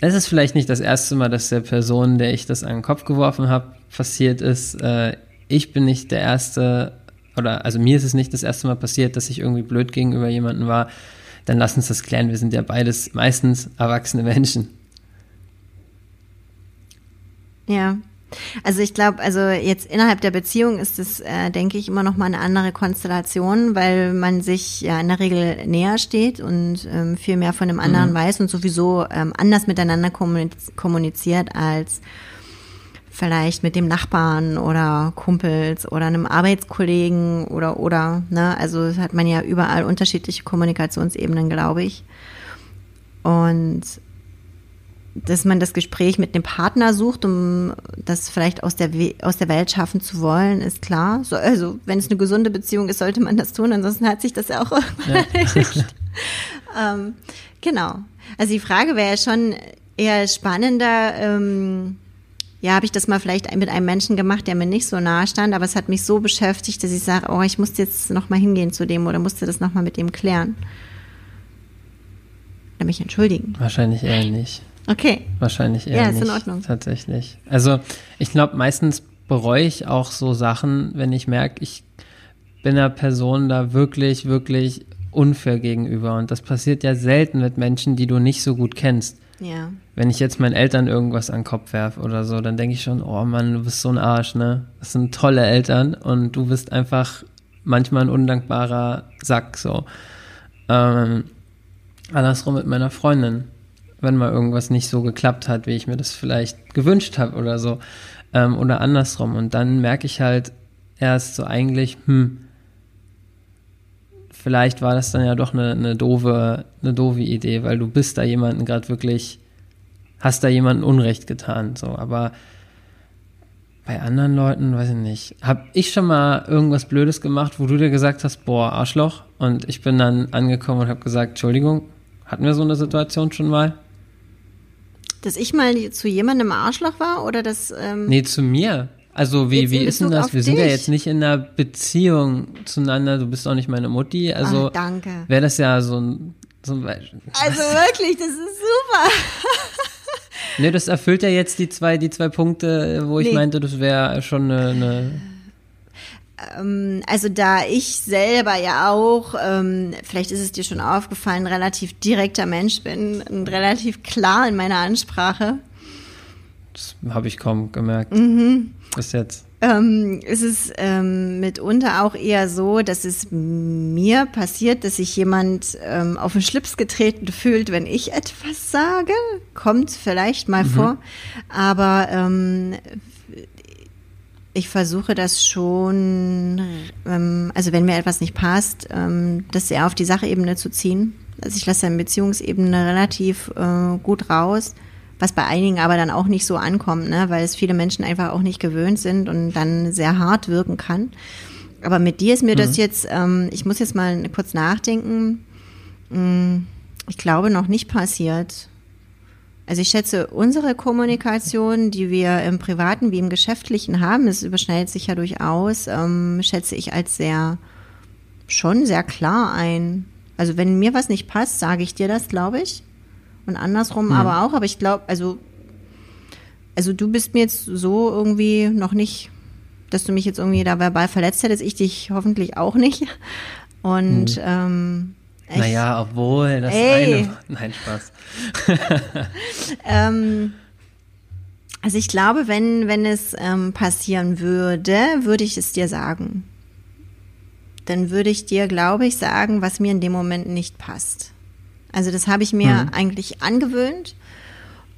es ist vielleicht nicht das erste Mal, dass der Person, der ich das an den Kopf geworfen habe, passiert ist. Äh, ich bin nicht der Erste, oder also mir ist es nicht das erste Mal passiert, dass ich irgendwie blöd gegenüber jemandem war. Dann lass uns das klären. Wir sind ja beides meistens erwachsene Menschen. Ja. Also ich glaube, also jetzt innerhalb der Beziehung ist es, äh, denke ich, immer noch mal eine andere Konstellation, weil man sich ja in der Regel näher steht und ähm, viel mehr von dem anderen Mhm. weiß und sowieso ähm, anders miteinander kommuniz kommuniziert als vielleicht mit dem Nachbarn oder Kumpels oder einem Arbeitskollegen oder oder ne also hat man ja überall unterschiedliche Kommunikationsebenen glaube ich und dass man das Gespräch mit dem Partner sucht, um das vielleicht aus der, We aus der Welt schaffen zu wollen, ist klar. So, also, wenn es eine gesunde Beziehung ist, sollte man das tun, ansonsten hat sich das ja auch irgendwann Ja. erledigt. ähm, genau. Also die Frage wäre ja schon eher spannender. Ähm, ja, habe ich das mal vielleicht mit einem Menschen gemacht, der mir nicht so nahe stand, aber es hat mich so beschäftigt, dass ich sage, oh, ich musste jetzt noch mal hingehen zu dem oder musste das noch mal mit dem klären. Oder mich entschuldigen. Wahrscheinlich eher nicht. Okay. Wahrscheinlich eher Ja, ist nicht. in Ordnung. Tatsächlich. Also ich glaube, meistens bereue ich auch so Sachen, wenn ich merke, ich bin einer Person da wirklich, wirklich unfair gegenüber. Und das passiert ja selten mit Menschen, die du nicht so gut kennst. Ja. Wenn ich jetzt meinen Eltern irgendwas an den Kopf werfe oder so, dann denke ich schon, oh Mann, du bist so ein Arsch, ne? Das sind tolle Eltern und du bist einfach manchmal ein undankbarer Sack, so. Ähm, andersrum mit meiner Freundin, wenn mal irgendwas nicht so geklappt hat, wie ich mir das vielleicht gewünscht habe oder so. Ähm, oder andersrum. Und dann merke ich halt erst so eigentlich, hm, vielleicht war das dann ja doch eine, eine doofe, eine doofe Idee, weil du bist da jemanden gerade wirklich, hast da jemanden Unrecht getan, so, aber bei anderen Leuten, weiß ich nicht, hab ich schon mal irgendwas Blödes gemacht, wo du dir gesagt hast, boah, Arschloch, und ich bin dann angekommen und habe gesagt, Entschuldigung, hatten wir so eine Situation schon mal? Dass ich mal zu jemandem Arschloch war oder das. Ähm, Nee, zu mir. Also wie, wie ist denn das? Wir sind ja dich. jetzt nicht in einer Beziehung zueinander, du bist auch nicht meine Mutti, also wäre das ja so ein, so ein Also wirklich, das ist super. Ne, das erfüllt ja jetzt die zwei, die zwei Punkte, wo ich Nee. meinte, das wäre schon eine, eine Ähm, also da ich selber ja auch, ähm, vielleicht ist es dir schon aufgefallen, relativ direkter Mensch bin und relativ klar in meiner Ansprache, das habe ich kaum gemerkt. Mhm. Bis jetzt. ähm, ist es ähm, mitunter auch eher so, dass es mir passiert, dass sich jemand ähm, auf den Schlips getreten fühlt, wenn ich etwas sage. Kommt vielleicht mal vor. Aber ähm, ich versuche das schon, ähm, also wenn mir etwas nicht passt, ähm, das eher auf die Sachebene zu ziehen. Also ich lasse in Beziehungsebene relativ äh, gut raus, was bei einigen aber dann auch nicht so ankommt, ne? weil es viele Menschen einfach auch nicht gewöhnt sind und dann sehr hart wirken kann. Aber mit dir ist mir das jetzt, ähm, ich muss jetzt mal kurz nachdenken, Mm, ich glaube noch nicht passiert. Also ich schätze, unsere Kommunikation, die wir im Privaten wie im Geschäftlichen haben, das überschneidet sich ja durchaus, ähm, schätze ich als sehr, schon sehr klar ein. Also wenn mir was nicht passt, sage ich dir das, glaube ich. Und andersrum aber auch. Aber ich glaube, also, also du bist mir jetzt so irgendwie noch nicht, dass du mich jetzt irgendwie da verbal verletzt hättest, ich dich hoffentlich auch nicht. Und ähm, ich- Naja, obwohl das Ey. eine. Nein, Spaß. Ähm, also ich glaube, wenn, wenn es ähm, passieren würde, würde ich es dir sagen. dann würde ich dir, glaube ich, sagen, was mir in dem Moment nicht passt. Also das habe ich mir mhm. eigentlich angewöhnt.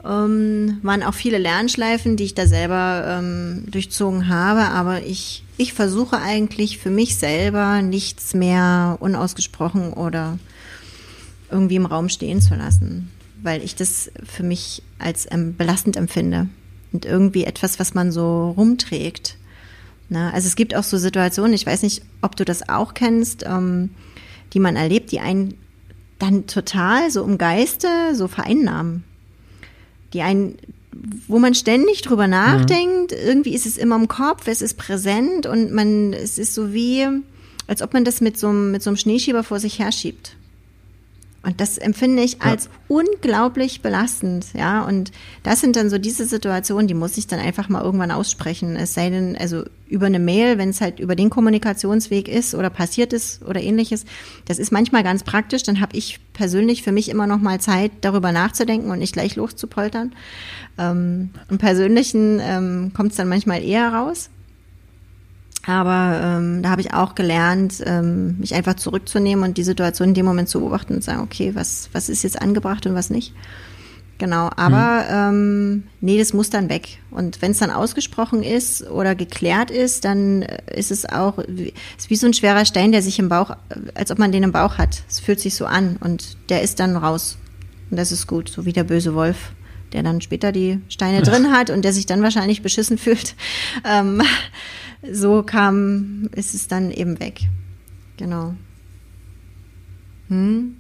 Ähm, waren auch viele Lernschleifen, die ich da selber ähm, durchzogen habe, aber ich, ich versuche eigentlich für mich selber nichts mehr unausgesprochen oder irgendwie im Raum stehen zu lassen, weil ich das für mich als ähm, belastend empfinde und irgendwie etwas, was man so rumträgt. Na, also es gibt auch so Situationen, ich weiß nicht, ob du das auch kennst, ähm, die man erlebt, die einen dann total so im Geiste so vereinnahmen. Die einen, wo man ständig drüber nachdenkt, mhm. irgendwie ist es immer im Kopf, es ist präsent und man, es ist so wie, als ob man das mit so, mit so einem Schneeschieber vor sich herschiebt. Und das empfinde ich als ja. unglaublich belastend, ja. Und das sind dann so diese Situationen, die muss ich dann einfach mal irgendwann aussprechen. Es sei denn, also über eine Mail, wenn es halt über den Kommunikationsweg ist oder passiert ist oder ähnliches. Das ist manchmal ganz praktisch. Dann habe ich persönlich für mich immer noch mal Zeit, darüber nachzudenken und nicht gleich loszupoltern. Ähm, Im Persönlichen ähm, kommt es dann manchmal eher raus. Aber ähm, da habe ich auch gelernt, ähm, mich einfach zurückzunehmen und die Situation in dem Moment zu beobachten und sagen, okay, was, was ist jetzt angebracht und was nicht. Genau, aber mhm. ähm, nee, das muss dann weg. Und wenn es dann ausgesprochen ist oder geklärt ist, dann ist es auch ist wie so ein schwerer Stein, der sich im Bauch, als ob man den im Bauch hat. Es fühlt sich so an und der ist dann raus. Und das ist gut, so wie der böse Wolf, der dann später die Steine drin hat und der sich dann wahrscheinlich beschissen fühlt. Ähm, so kam, ist es dann eben weg. Genau. Hm?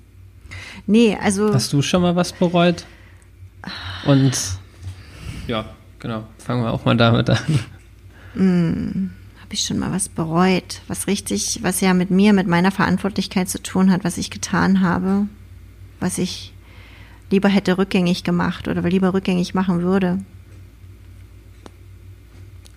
Nee, also. Hast du schon mal was bereut? Und ja, genau, fangen wir auch mal damit an. Hm, Habe ich schon mal was bereut, was richtig, was ja mit mir, mit meiner Verantwortlichkeit zu tun hat, was ich getan habe, was ich lieber hätte rückgängig gemacht oder lieber rückgängig machen würde.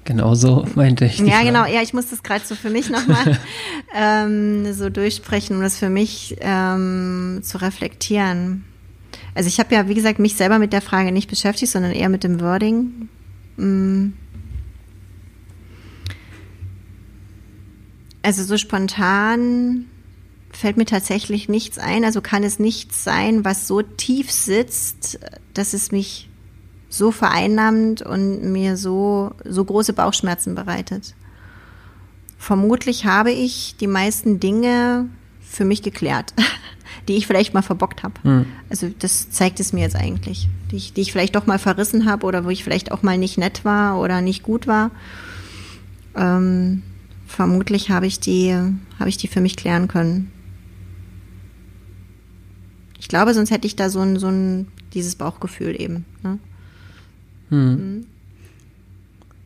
Genau so meinte ich. Ja, genau. Ja, ich muss das gerade so für mich nochmal ähm, so durchsprechen, um das für mich ähm, zu reflektieren. Also ich habe ja, wie gesagt, mich selber mit der Frage nicht beschäftigt, sondern eher mit dem Wording. Mm. Also so spontan fällt mir tatsächlich nichts ein. Also kann es nichts sein, was so tief sitzt, dass es mich so vereinnahmend und mir so, so große Bauchschmerzen bereitet. Vermutlich habe ich die meisten Dinge für mich geklärt, die ich vielleicht mal verbockt habe. Mhm. Also das zeigt es mir jetzt eigentlich, die ich, die ich vielleicht doch mal verrissen habe oder wo ich vielleicht auch mal nicht nett war oder nicht gut war. Ähm, vermutlich habe ich die, habe ich die für mich klären können. Ich glaube, sonst hätte ich da so ein, so ein dieses Bauchgefühl eben. Ne? Hm. Mhm.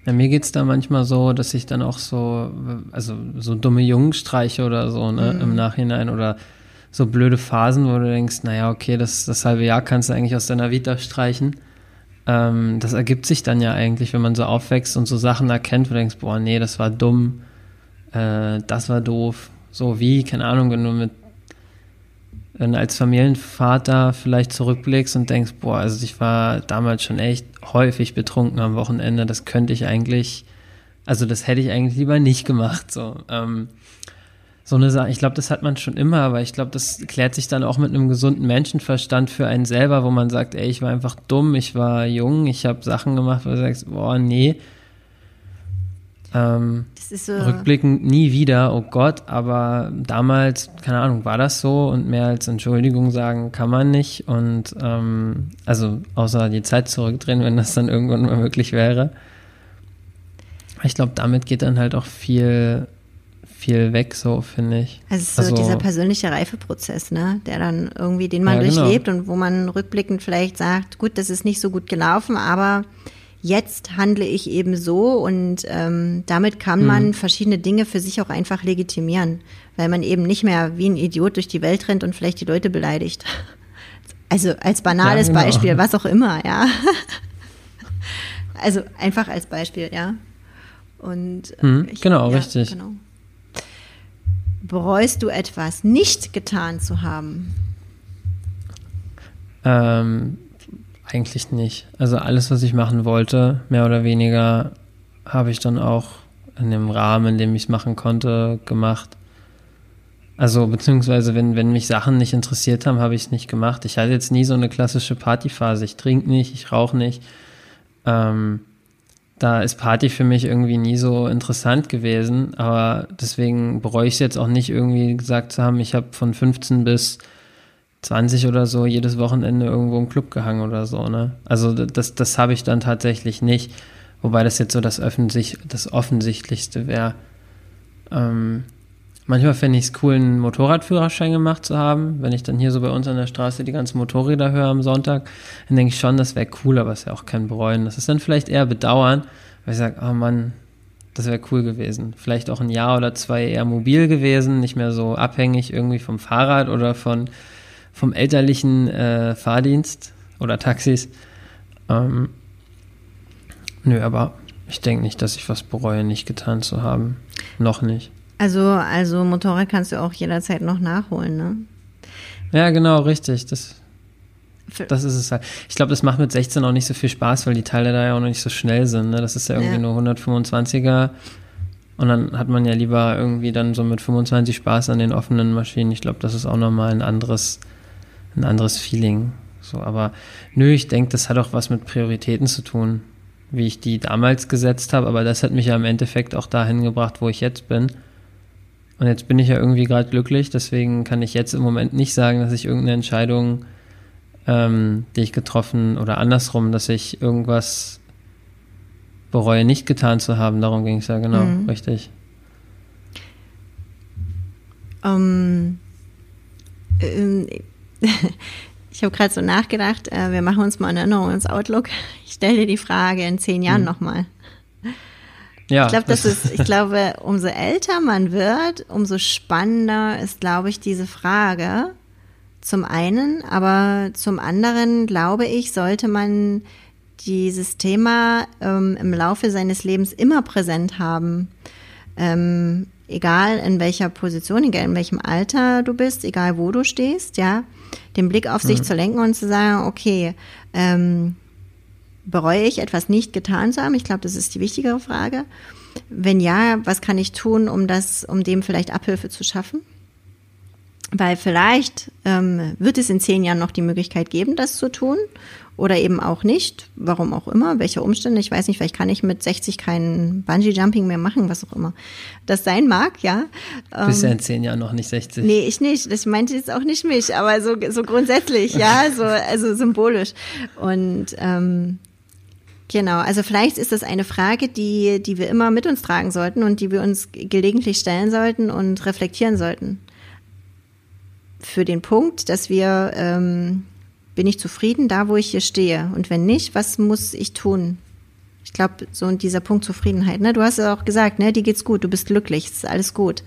Ja, mir geht's da manchmal so, dass ich dann auch so, also so dumme Jungen streiche oder so, ne, mhm. im Nachhinein oder so blöde Phasen, wo du denkst, naja, okay, das, das halbe Jahr kannst du eigentlich aus deiner Vita streichen. Ähm, das ergibt sich dann ja eigentlich, wenn man so aufwächst und so Sachen erkennt, wo du denkst, boah, nee, das war dumm, äh, das war doof. So wie, keine Ahnung, wenn du mit wenn du als Familienvater vielleicht zurückblickst und denkst, boah, also ich war damals schon echt häufig betrunken am Wochenende, das könnte ich eigentlich, also das hätte ich eigentlich lieber nicht gemacht. So, ähm, so eine Sache, ich glaube, das hat man schon immer, aber ich glaube, das klärt sich dann auch mit einem gesunden Menschenverstand für einen selber, wo man sagt, ey, ich war einfach dumm, ich war jung, ich habe Sachen gemacht, wo du sagst, boah, nee, ähm, so rückblickend nie wieder, oh Gott, aber damals, keine Ahnung, war das so und mehr als Entschuldigung sagen kann man nicht und ähm, also außer die Zeit zurückdrehen, wenn das dann irgendwann mal möglich wäre. Ich glaube, damit geht dann halt auch viel, viel weg, so finde ich. Also, es ist so also, dieser persönliche Reifeprozess, ne, der dann irgendwie, den man ja, genau. durchlebt und wo man rückblickend vielleicht sagt, gut, das ist nicht so gut gelaufen, aber jetzt handle ich eben so und ähm, damit kann man mhm. verschiedene Dinge für sich auch einfach legitimieren, weil man eben nicht mehr wie ein Idiot durch die Welt rennt und vielleicht die Leute beleidigt. Also als banales ja, genau. Beispiel, was auch immer, ja. Also einfach als Beispiel, ja. Und mhm, ich, genau, ja, richtig. Genau. Bereust du etwas nicht getan zu haben? Ähm, eigentlich nicht. Also alles, was ich machen wollte, mehr oder weniger, habe ich dann auch in dem Rahmen, in dem ich es machen konnte, gemacht. Also beziehungsweise wenn, wenn mich Sachen nicht interessiert haben, habe ich es nicht gemacht. Ich hatte jetzt nie so eine klassische Partyphase. Ich trinke nicht, ich rauche nicht. Ähm, da ist Party für mich irgendwie nie so interessant gewesen, aber deswegen bereue ich es jetzt auch nicht irgendwie gesagt zu haben, ich habe von 15 bis 20 oder so jedes Wochenende irgendwo im Club gehangen oder so, ne? Also das, das habe ich dann tatsächlich nicht, wobei das jetzt so das, Offensicht, das Offensichtlichste wäre. Ähm, manchmal fände ich es cool, einen Motorradführerschein gemacht zu haben. Wenn ich dann hier so bei uns an der Straße die ganzen Motorräder höre am Sonntag, dann denke ich schon, das wäre cool, aber es ist ja auch kein Bereuen. Das ist dann vielleicht eher Bedauern, weil ich sage, oh Mann, das wäre cool gewesen. Vielleicht auch ein Jahr oder zwei eher mobil gewesen, nicht mehr so abhängig irgendwie vom Fahrrad oder von vom elterlichen äh, Fahrdienst oder Taxis. Ähm, nö, aber ich denke nicht, dass ich was bereue, nicht getan zu haben. Noch nicht. Also, also Motorrad kannst du auch jederzeit noch nachholen, ne? Ja, genau, richtig. Das, das ist es halt. Ich glaube, das macht mit 16 auch nicht so viel Spaß, weil die Teile da ja auch noch nicht so schnell sind. Ne? Das ist ja irgendwie ja. nur 125er. Und dann hat man ja lieber irgendwie dann so mit 25 Spaß an den offenen Maschinen. Ich glaube, das ist auch nochmal ein anderes ein anderes Feeling. So, aber nö, ich denke, das hat auch was mit Prioritäten zu tun, wie ich die damals gesetzt habe, aber das hat mich ja im Endeffekt auch dahin gebracht, wo ich jetzt bin. Und jetzt bin ich ja irgendwie gerade glücklich, deswegen kann ich jetzt im Moment nicht sagen, dass ich irgendeine Entscheidung, ähm, die ich getroffen oder andersrum, dass ich irgendwas bereue, nicht getan zu haben. Darum ging es ja genau, mhm. richtig. Um, ähm, ich habe gerade so nachgedacht, äh, wir machen uns mal eine Erinnerung ins Outlook. Ich stelle dir die Frage in zehn Jahren mhm. nochmal. Ja. Ich glaube, das ist, ich glaube, umso älter man wird, umso spannender ist, glaube ich, diese Frage. Zum einen, aber zum anderen, glaube ich, sollte man dieses Thema ähm, im Laufe seines Lebens immer präsent haben. Ähm, egal in welcher Position, egal in welchem Alter du bist, egal wo du stehst, ja den Blick auf sich mhm. zu lenken und zu sagen, okay, ähm, bereue ich etwas nicht getan zu haben? Ich glaube, das ist die wichtigere Frage. Wenn ja, was kann ich tun, um das, um dem vielleicht Abhilfe zu schaffen? Weil vielleicht ähm, wird es in zehn Jahren noch die Möglichkeit geben, das zu tun oder eben auch nicht, warum auch immer, welche Umstände, ich weiß nicht, vielleicht kann ich mit 60 kein Bungee-Jumping mehr machen, was auch immer das sein mag, ja. Du bist ja in zehn Jahren noch nicht 60. Nee, ich nicht, das meinte jetzt auch nicht mich, aber so, so grundsätzlich, ja, so, also symbolisch und ähm, Genau, also vielleicht ist das eine Frage, die, die wir immer mit uns tragen sollten und die wir uns gelegentlich stellen sollten und reflektieren sollten. Für den Punkt, dass wir ähm, bin ich zufrieden da, wo ich hier stehe? Und wenn nicht, was muss ich tun? Ich glaube, so dieser Punkt Zufriedenheit, ne? Du hast ja auch gesagt, ne, dir geht's gut, du bist glücklich, ist alles gut.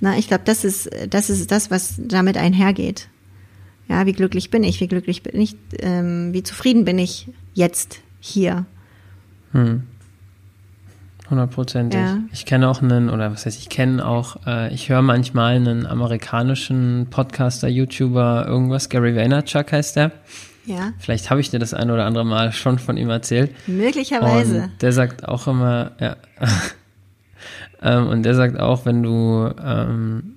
Na, ich glaube, das ist, das ist das, was damit einhergeht. Ja, wie glücklich bin ich, wie glücklich bin ich, ähm, wie zufrieden bin ich jetzt hier. Hm. Hundertprozentig. Ja. Ich kenne auch einen, oder was heißt, ich kenne auch, äh, ich höre manchmal einen amerikanischen Podcaster, YouTuber, irgendwas, Gary Vaynerchuk heißt der. Ja. Vielleicht habe ich dir das ein oder andere Mal schon von ihm erzählt. Möglicherweise. Und der sagt auch immer, ja. ähm, und der sagt auch, wenn du, ähm,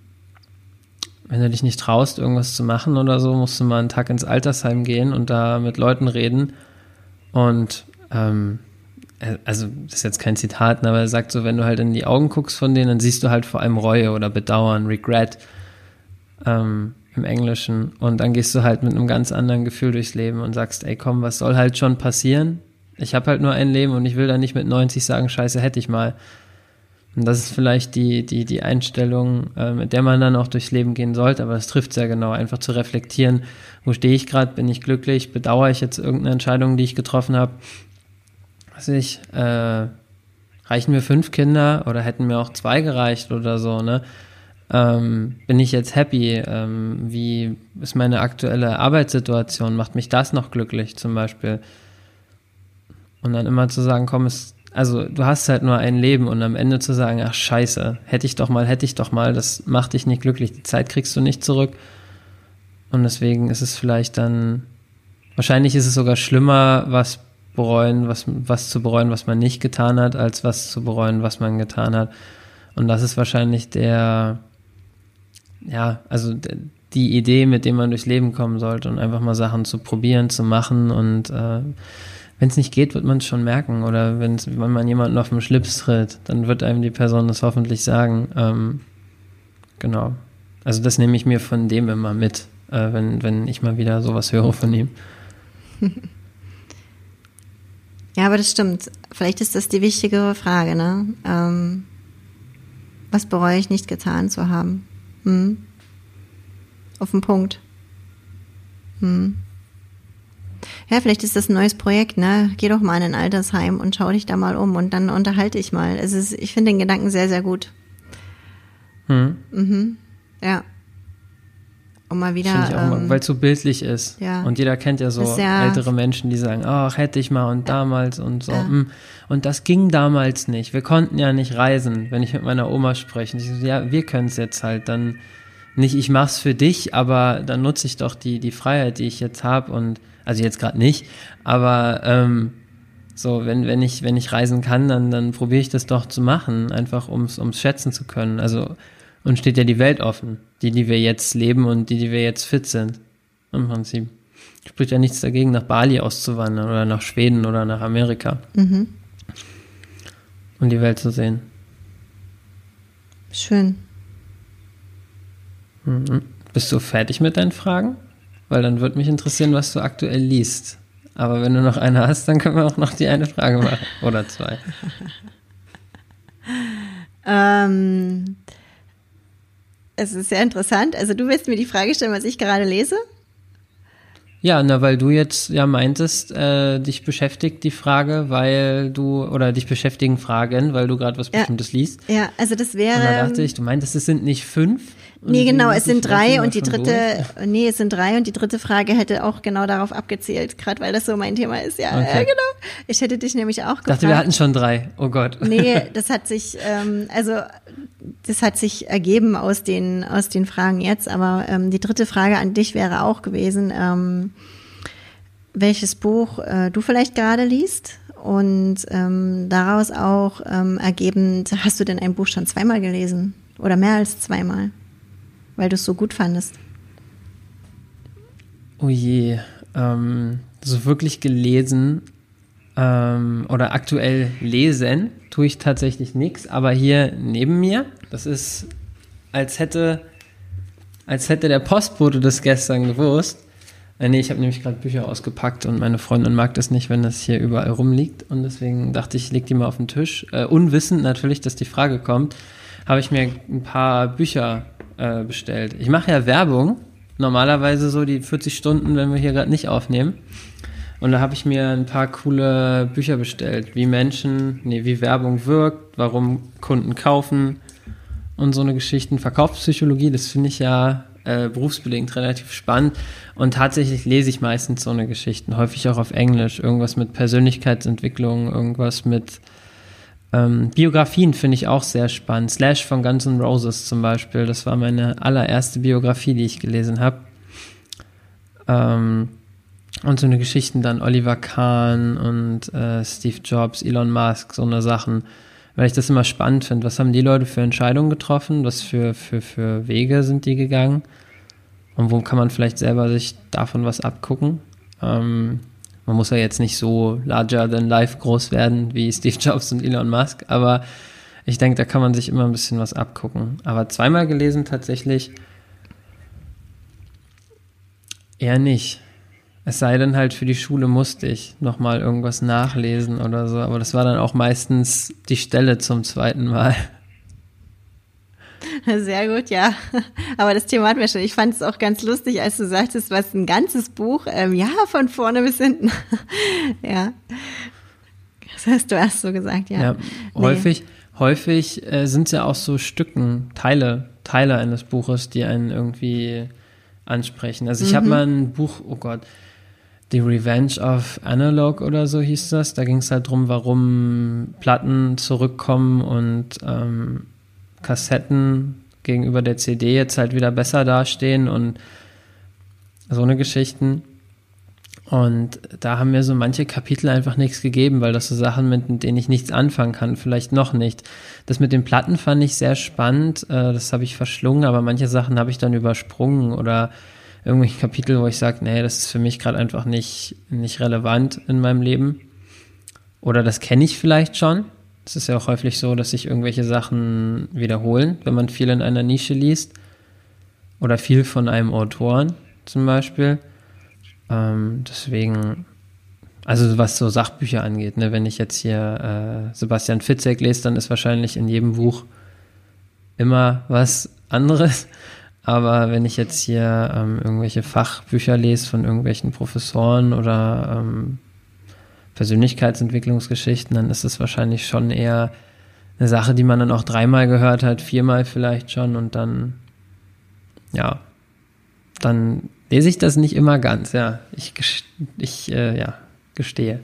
wenn du dich nicht traust, irgendwas zu machen oder so, musst du mal einen Tag ins Altersheim gehen und da mit Leuten reden. Und ähm, äh, also das ist jetzt kein Zitat, ne, aber er sagt so, wenn du halt in die Augen guckst von denen, dann siehst du halt vor allem Reue oder Bedauern, Regret ähm, im Englischen. Und dann gehst du halt mit einem ganz anderen Gefühl durchs Leben und sagst, ey komm, was soll halt schon passieren? Ich habe halt nur ein Leben und ich will da nicht mit 90 sagen, scheiße, hätte ich mal. Und das ist vielleicht die, die, die Einstellung, äh, mit der man dann auch durchs Leben gehen sollte, aber das trifft sehr genau, einfach zu reflektieren, wo stehe ich gerade, bin ich glücklich, bedauere ich jetzt irgendeine Entscheidung, die ich getroffen habe weiß ich, äh, reichen mir fünf Kinder oder hätten mir auch zwei gereicht oder so, ne? Ähm, bin ich jetzt happy? Ähm, wie ist meine aktuelle Arbeitssituation? Macht mich das noch glücklich zum Beispiel? Und dann immer zu sagen, komm, es, also du hast halt nur ein Leben und am Ende zu sagen, ach scheiße, hätte ich doch mal, hätte ich doch mal, das macht dich nicht glücklich. Die Zeit kriegst du nicht zurück. Und deswegen ist es vielleicht dann, wahrscheinlich ist es sogar schlimmer, was bereuen, was, was zu bereuen, was man nicht getan hat, als was zu bereuen, was man getan hat. Und das ist wahrscheinlich der, ja, also die Idee, mit dem man durchs Leben kommen sollte und einfach mal Sachen zu probieren, zu machen und äh, wenn es nicht geht, wird man es schon merken. Oder wenn man jemanden auf den Schlips tritt, dann wird einem die Person das hoffentlich sagen. Ähm, genau. Also das nehme ich mir von dem immer mit, äh, wenn, wenn ich mal wieder sowas höre von ihm. Ja, aber das stimmt. Vielleicht ist das die wichtigere Frage, ne? Ähm, was bereue ich nicht getan zu haben? Hm? Auf den Punkt. Hm. Ja, vielleicht ist das ein neues Projekt, ne? Geh doch mal in ein Altersheim und schau dich da mal um und dann unterhalte ich mal. Es ist, ich finde den Gedanken sehr, sehr gut. Hm. Mhm. Ja. Und mal wieder. Ähm, Weil es so bildlich ist. Ja. Und jeder kennt ja so ja, ältere Menschen, die sagen, ach, hätte ich mal und damals und so. Ja. Hm. Und das ging damals nicht. Wir konnten ja nicht reisen, wenn ich mit meiner Oma spreche. So, ja, wir können es jetzt halt. Dann nicht, ich mach's für dich, aber dann nutze ich doch die, die Freiheit, die ich jetzt habe und also jetzt gerade nicht, aber ähm, so, wenn, wenn ich, wenn ich reisen kann, dann, dann probiere ich das doch zu machen, einfach ums, ums schätzen zu können. Also, und steht ja die Welt offen, die, die wir jetzt leben und die, die wir jetzt fit sind. Im Prinzip. Spricht ja nichts dagegen, nach Bali auszuwandern oder nach Schweden oder nach Amerika. Mhm. Und die Welt zu sehen. Schön. Mhm. Bist du fertig mit deinen Fragen? weil dann würde mich interessieren, was du aktuell liest. Aber wenn du noch eine hast, dann können wir auch noch die eine Frage machen. Oder zwei. ähm, es ist sehr interessant. Also du willst mir die Frage stellen, was ich gerade lese? Ja, na, weil du jetzt ja meintest, äh, dich beschäftigt die Frage, weil du, oder dich beschäftigen Fragen, weil du gerade was Bestimmtes ja, liest. Ja, also das wäre. Und da dachte ich, du meintest, es sind nicht fünf? Nee, genau, es sind drei und die dritte, durch? nee, es sind drei und die dritte Frage hätte auch genau darauf abgezählt, gerade weil das so mein Thema ist. Ja, okay. äh, genau. Ich hätte dich nämlich auch gefragt. Ich dachte, wir hatten schon drei. Oh Gott. Nee, das hat sich, ähm, also das hat sich ergeben aus den aus den Fragen jetzt. Aber ähm, die dritte Frage an dich wäre auch gewesen, ähm, welches Buch äh, du vielleicht gerade liest und ähm, daraus auch ähm, ergebend, hast du denn ein Buch schon zweimal gelesen oder mehr als zweimal? Weil du es so gut fandest? Oh je, ähm, so wirklich gelesen ähm, oder aktuell lesen tue ich tatsächlich nichts, aber hier neben mir, das ist, als hätte, als hätte der Postbote das gestern gewusst. Äh, nee, ich habe nämlich gerade Bücher ausgepackt und meine Freundin mag das nicht, wenn das hier überall rumliegt und deswegen dachte ich, ich leg die mal auf den Tisch. Äh, unwissend natürlich, dass die Frage kommt, habe ich mir ein paar Bücher äh, bestellt. Ich mache ja Werbung, normalerweise so die 40 Stunden, wenn wir hier gerade nicht aufnehmen. Und da habe ich mir ein paar coole Bücher bestellt, wie Menschen, nee, wie Werbung wirkt, warum Kunden kaufen und so eine Geschichten. Verkaufspsychologie, das finde ich ja äh, berufsbedingt relativ spannend. Und tatsächlich lese ich meistens so eine Geschichten, häufig auch auf Englisch. Irgendwas mit Persönlichkeitsentwicklung, irgendwas mit ähm, Biografien finde ich auch sehr spannend. Slash von Guns N' Roses zum Beispiel. Das war meine allererste Biografie, die ich gelesen habe. Ähm, und so eine Geschichten dann Oliver Kahn und äh, Steve Jobs, Elon Musk, so eine Sachen. Weil ich das immer spannend finde. Was haben die Leute für Entscheidungen getroffen? Was für, für, für Wege sind die gegangen? Und wo kann man vielleicht selber sich davon was abgucken? Ähm, man muss ja jetzt nicht so larger than life groß werden wie Steve Jobs und Elon Musk, aber ich denke, da kann man sich immer ein bisschen was abgucken. Aber zweimal gelesen tatsächlich eher nicht. Es sei denn halt für die Schule musste ich nochmal irgendwas nachlesen oder so, aber das war dann auch meistens die Stelle zum zweiten Mal. Sehr gut, ja. Aber das Thema hatten wir schon. Ich fand es auch ganz lustig, als du sagtest, was ein ganzes Buch, ähm, ja, von vorne bis hinten. ja. Das hast du erst so gesagt, ja. ja häufig, nee. häufig äh, sind es ja auch so Stücken, Teile, Teile eines Buches, die einen irgendwie ansprechen. Also ich mhm. habe mal ein Buch, oh Gott, The Revenge of Analog oder so hieß das. Da ging es halt drum, warum Platten zurückkommen und ähm, Kassetten gegenüber der CD jetzt halt wieder besser dastehen und so eine Geschichten. Und da haben mir so manche Kapitel einfach nichts gegeben, weil das so Sachen, mit denen ich nichts anfangen kann, vielleicht noch nicht. Das mit den Platten fand ich sehr spannend, äh, das habe ich verschlungen, aber manche Sachen habe ich dann übersprungen oder irgendwelche Kapitel, wo ich sage, nee, das ist für mich gerade einfach nicht, nicht relevant in meinem Leben. Oder das kenne ich vielleicht schon. Es ist ja auch häufig so, dass sich irgendwelche Sachen wiederholen, wenn man viel in einer Nische liest. Oder viel von einem Autoren zum Beispiel. Ähm, deswegen, also was so Sachbücher angeht, ne, wenn ich jetzt hier äh, Sebastian Fitzek lese, dann ist wahrscheinlich in jedem Buch immer was anderes. Aber wenn ich jetzt hier ähm, irgendwelche Fachbücher lese von irgendwelchen Professoren oder ähm, Persönlichkeitsentwicklungsgeschichten, dann ist es wahrscheinlich schon eher eine Sache, die man dann auch dreimal gehört hat, viermal vielleicht schon und dann, ja, dann lese ich das nicht immer ganz, ja. Ich, ich äh, ja, gestehe.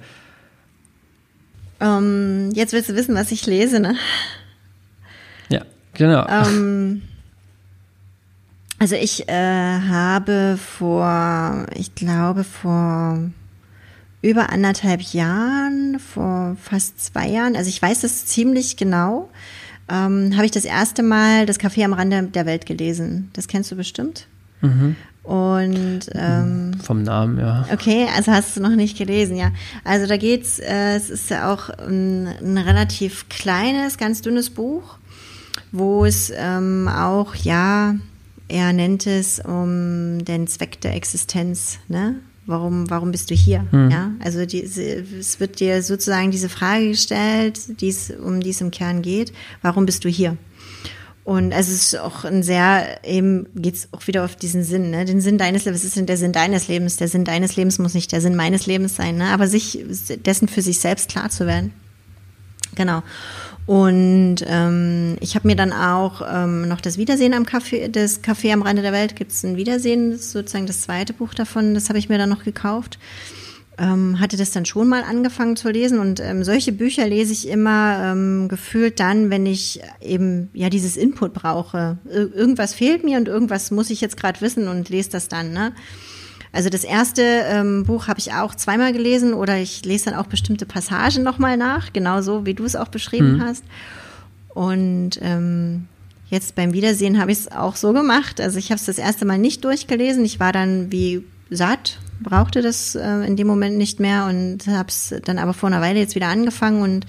Um, ähm, jetzt willst du wissen, was ich lese, ne? Ja, genau. Um, ähm, also ich äh, habe vor, ich glaube vor über anderthalb Jahren, vor fast zwei Jahren, also ich weiß das ziemlich genau, ähm, habe ich das erste Mal das Café am Rande der Welt gelesen. Das kennst du bestimmt. Mhm. Und ähm, vom Namen, ja. Okay, also hast du noch nicht gelesen, ja. Also da geht's, äh, es ist ja auch ein, ein relativ kleines, ganz dünnes Buch, wo es ähm, auch, ja, er nennt es um den Zweck der Existenz, ne? Warum, warum bist du hier? Hm. Ja, also die, es wird dir sozusagen diese Frage gestellt, die's, um die es im Kern geht. Warum bist du hier? Und es ist auch ein sehr, eben geht es auch wieder auf diesen Sinn, ne? Den Sinn deines Lebens, was ist denn der Sinn deines Lebens? Der Sinn deines Lebens muss nicht der Sinn meines Lebens sein, ne? Aber sich dessen für sich selbst klar zu werden. Genau. Und ähm, ich habe mir dann auch ähm, noch das Wiedersehen am Café, das Café am Rande der Welt gibt es ein Wiedersehen, sozusagen das zweite Buch davon, das habe ich mir dann noch gekauft. Ähm, hatte das dann schon mal angefangen zu lesen und ähm, solche Bücher lese ich immer ähm, gefühlt dann, wenn ich eben ja dieses Input brauche. Ir irgendwas fehlt mir und irgendwas muss ich jetzt gerade wissen und lese das dann. Ne? Also das erste ähm, Buch habe ich auch zweimal gelesen oder ich lese dann auch bestimmte Passagen nochmal nach, genauso wie du es auch beschrieben mhm. hast. Und ähm, jetzt beim Wiedersehen habe ich es auch so gemacht. Also ich habe es das erste Mal nicht durchgelesen. Ich war dann wie satt, brauchte das äh, in dem Moment nicht mehr und habe es dann aber vor einer Weile jetzt wieder angefangen und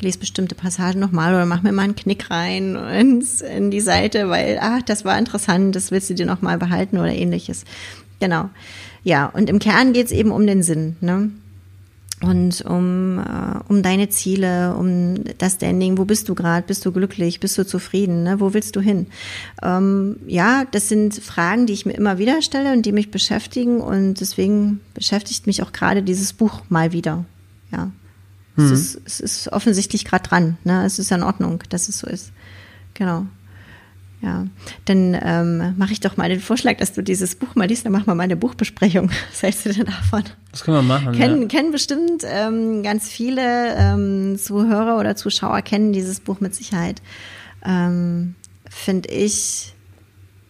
lese bestimmte Passagen nochmal oder mach mir mal einen Knick rein ins, in die Seite, weil, ach, das war interessant, das willst du dir nochmal behalten oder ähnliches. Genau. Ja, und im Kern geht es eben um den Sinn, ne? Und um, äh, um deine Ziele, um das Standing, wo bist du gerade, bist du glücklich, bist du zufrieden, ne? wo willst du hin? Ähm, ja, das sind Fragen, die ich mir immer wieder stelle und die mich beschäftigen und deswegen beschäftigt mich auch gerade dieses Buch mal wieder. Ja, mhm. es, ist, es ist offensichtlich gerade dran, ne? es ist ja in Ordnung, dass es so ist. Genau. Ja, dann ähm, mache ich doch mal den Vorschlag, dass du dieses Buch mal liest, dann machen wir mal eine Buchbesprechung. Was hältst du denn davon? Das können wir machen. Kennen, ja. kennen bestimmt ähm, ganz viele ähm, Zuhörer oder Zuschauer kennen dieses Buch mit Sicherheit. Ähm, Finde ich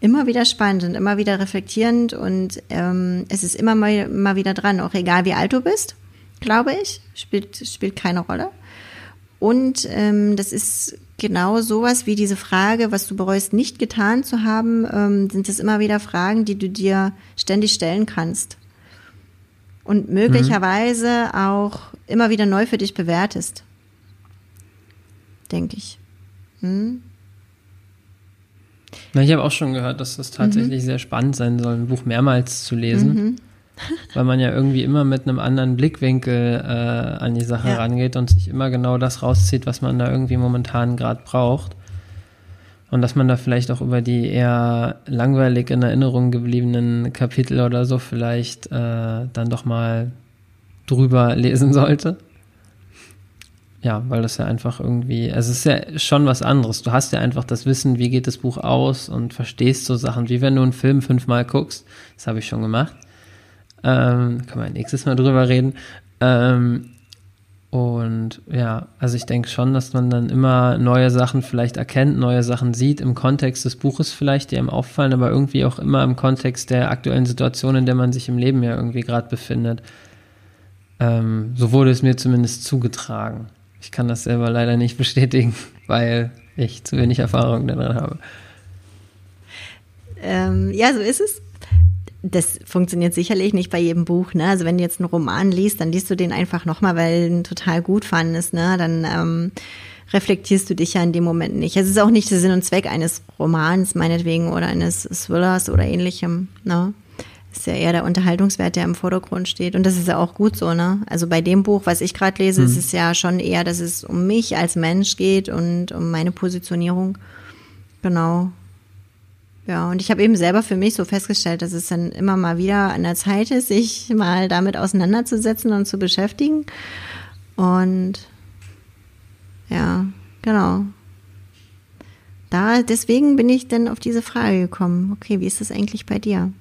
immer wieder spannend und immer wieder reflektierend und ähm, es ist immer mal, immer wieder dran, auch egal wie alt du bist, glaube ich, spielt, spielt keine Rolle. Und ähm, das ist genau sowas wie diese Frage, was du bereust, nicht getan zu haben, ähm, sind es immer wieder Fragen, die du dir ständig stellen kannst. Und möglicherweise mhm. auch immer wieder neu für dich bewertest. Denke ich. Hm? Na, ich habe auch schon gehört, dass das tatsächlich mhm. sehr spannend sein soll, ein Buch mehrmals zu lesen. Mhm. Weil man ja irgendwie immer mit einem anderen Blickwinkel äh, an die Sache ja. rangeht und sich immer genau das rauszieht, was man da irgendwie momentan gerade braucht. Und dass man da vielleicht auch über die eher langweilig in Erinnerung gebliebenen Kapitel oder so vielleicht äh, dann doch mal drüber lesen sollte. Ja, weil das ja einfach irgendwie, also es ist ja schon was anderes. Du hast ja einfach das Wissen, wie geht das Buch aus und verstehst so Sachen, wie wenn du einen Film fünfmal guckst. Das habe ich schon gemacht. Ähm, können wir nächstes Mal drüber reden. Ähm, Und ja, also ich denke schon, dass man dann immer neue Sachen vielleicht erkennt, neue Sachen sieht, im Kontext des Buches vielleicht, die einem auffallen, aber irgendwie auch immer im Kontext der aktuellen Situation, in der man sich im Leben ja irgendwie gerade befindet. Ähm, so wurde es mir zumindest zugetragen. Ich kann das selber leider nicht bestätigen, weil ich zu wenig Erfahrung darin habe. Ähm, ja, so ist es das funktioniert sicherlich nicht bei jedem Buch. Ne? Also wenn du jetzt einen Roman liest, dann liest du den einfach nochmal, weil du ihn total gut fandest. Ne? Dann ähm, reflektierst du dich ja in dem Moment nicht. Es ist auch nicht der Sinn und Zweck eines Romans, meinetwegen, oder eines Thrillers oder ähnlichem. Ne? ist ja eher der Unterhaltungswert, der im Vordergrund steht. Und das ist ja auch gut so, ne? Also bei dem Buch, was ich gerade lese, mhm. ist es ja schon eher, dass es um mich als Mensch geht und um meine Positionierung. Genau. Ja, und ich habe eben selber für mich so festgestellt, dass es dann immer mal wieder an der Zeit ist, sich mal damit auseinanderzusetzen und zu beschäftigen. Und ja, genau. Da, deswegen bin ich dann auf diese Frage gekommen. Okay, wie ist das eigentlich bei dir?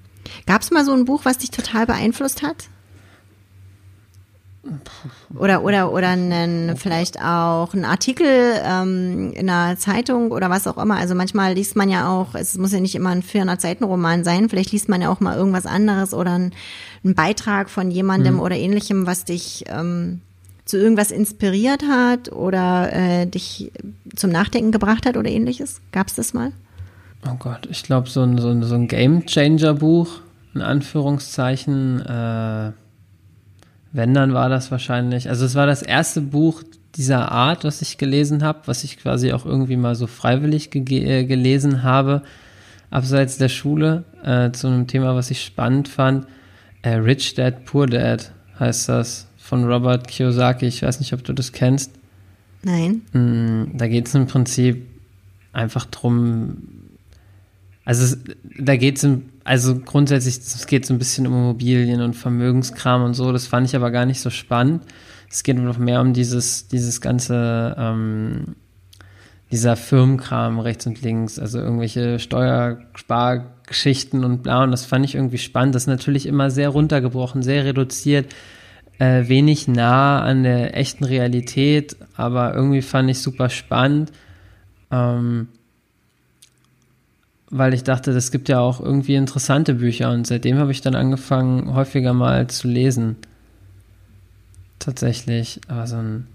Gab es mal so ein Buch, was dich total beeinflusst hat? Oder, oder, oder einen, vielleicht auch ein Artikel ähm, in einer Zeitung oder was auch immer. Also manchmal liest man ja auch, es muss ja nicht immer ein 400-Seiten-Roman sein, vielleicht liest man ja auch mal irgendwas anderes oder ein, ein Beitrag von jemandem mhm. oder ähnlichem, was dich ähm, zu irgendwas inspiriert hat oder äh, dich zum Nachdenken gebracht hat oder ähnliches. Gab es das mal? Oh Gott, ich glaube, so ein, so ein, so ein Game-Changer-Buch, in Anführungszeichen, äh wenn, dann war das wahrscheinlich, also es war das erste Buch dieser Art, was ich gelesen habe, was ich quasi auch irgendwie mal so freiwillig ge äh, gelesen habe, abseits der Schule, äh, zu einem Thema, was ich spannend fand. Äh, Rich Dad, Poor Dad heißt das, von Robert Kiyosaki. Ich weiß nicht, ob du das kennst. Nein. Mm, da geht es im Prinzip einfach drum, also es, da geht es im also grundsätzlich, es geht so ein bisschen um Immobilien und Vermögenskram und so. Das fand ich aber gar nicht so spannend. Es geht noch mehr um dieses, dieses ganze, ähm, dieser Firmenkram rechts und links, also irgendwelche Steuerspargeschichten und bla. Und das fand ich irgendwie spannend. Das ist natürlich immer sehr runtergebrochen, sehr reduziert, äh, wenig nah an der echten Realität, aber irgendwie fand ich super spannend. Ähm, weil ich dachte, das gibt ja auch irgendwie interessante Bücher und seitdem habe ich dann angefangen, häufiger mal zu lesen. Tatsächlich, aber so ein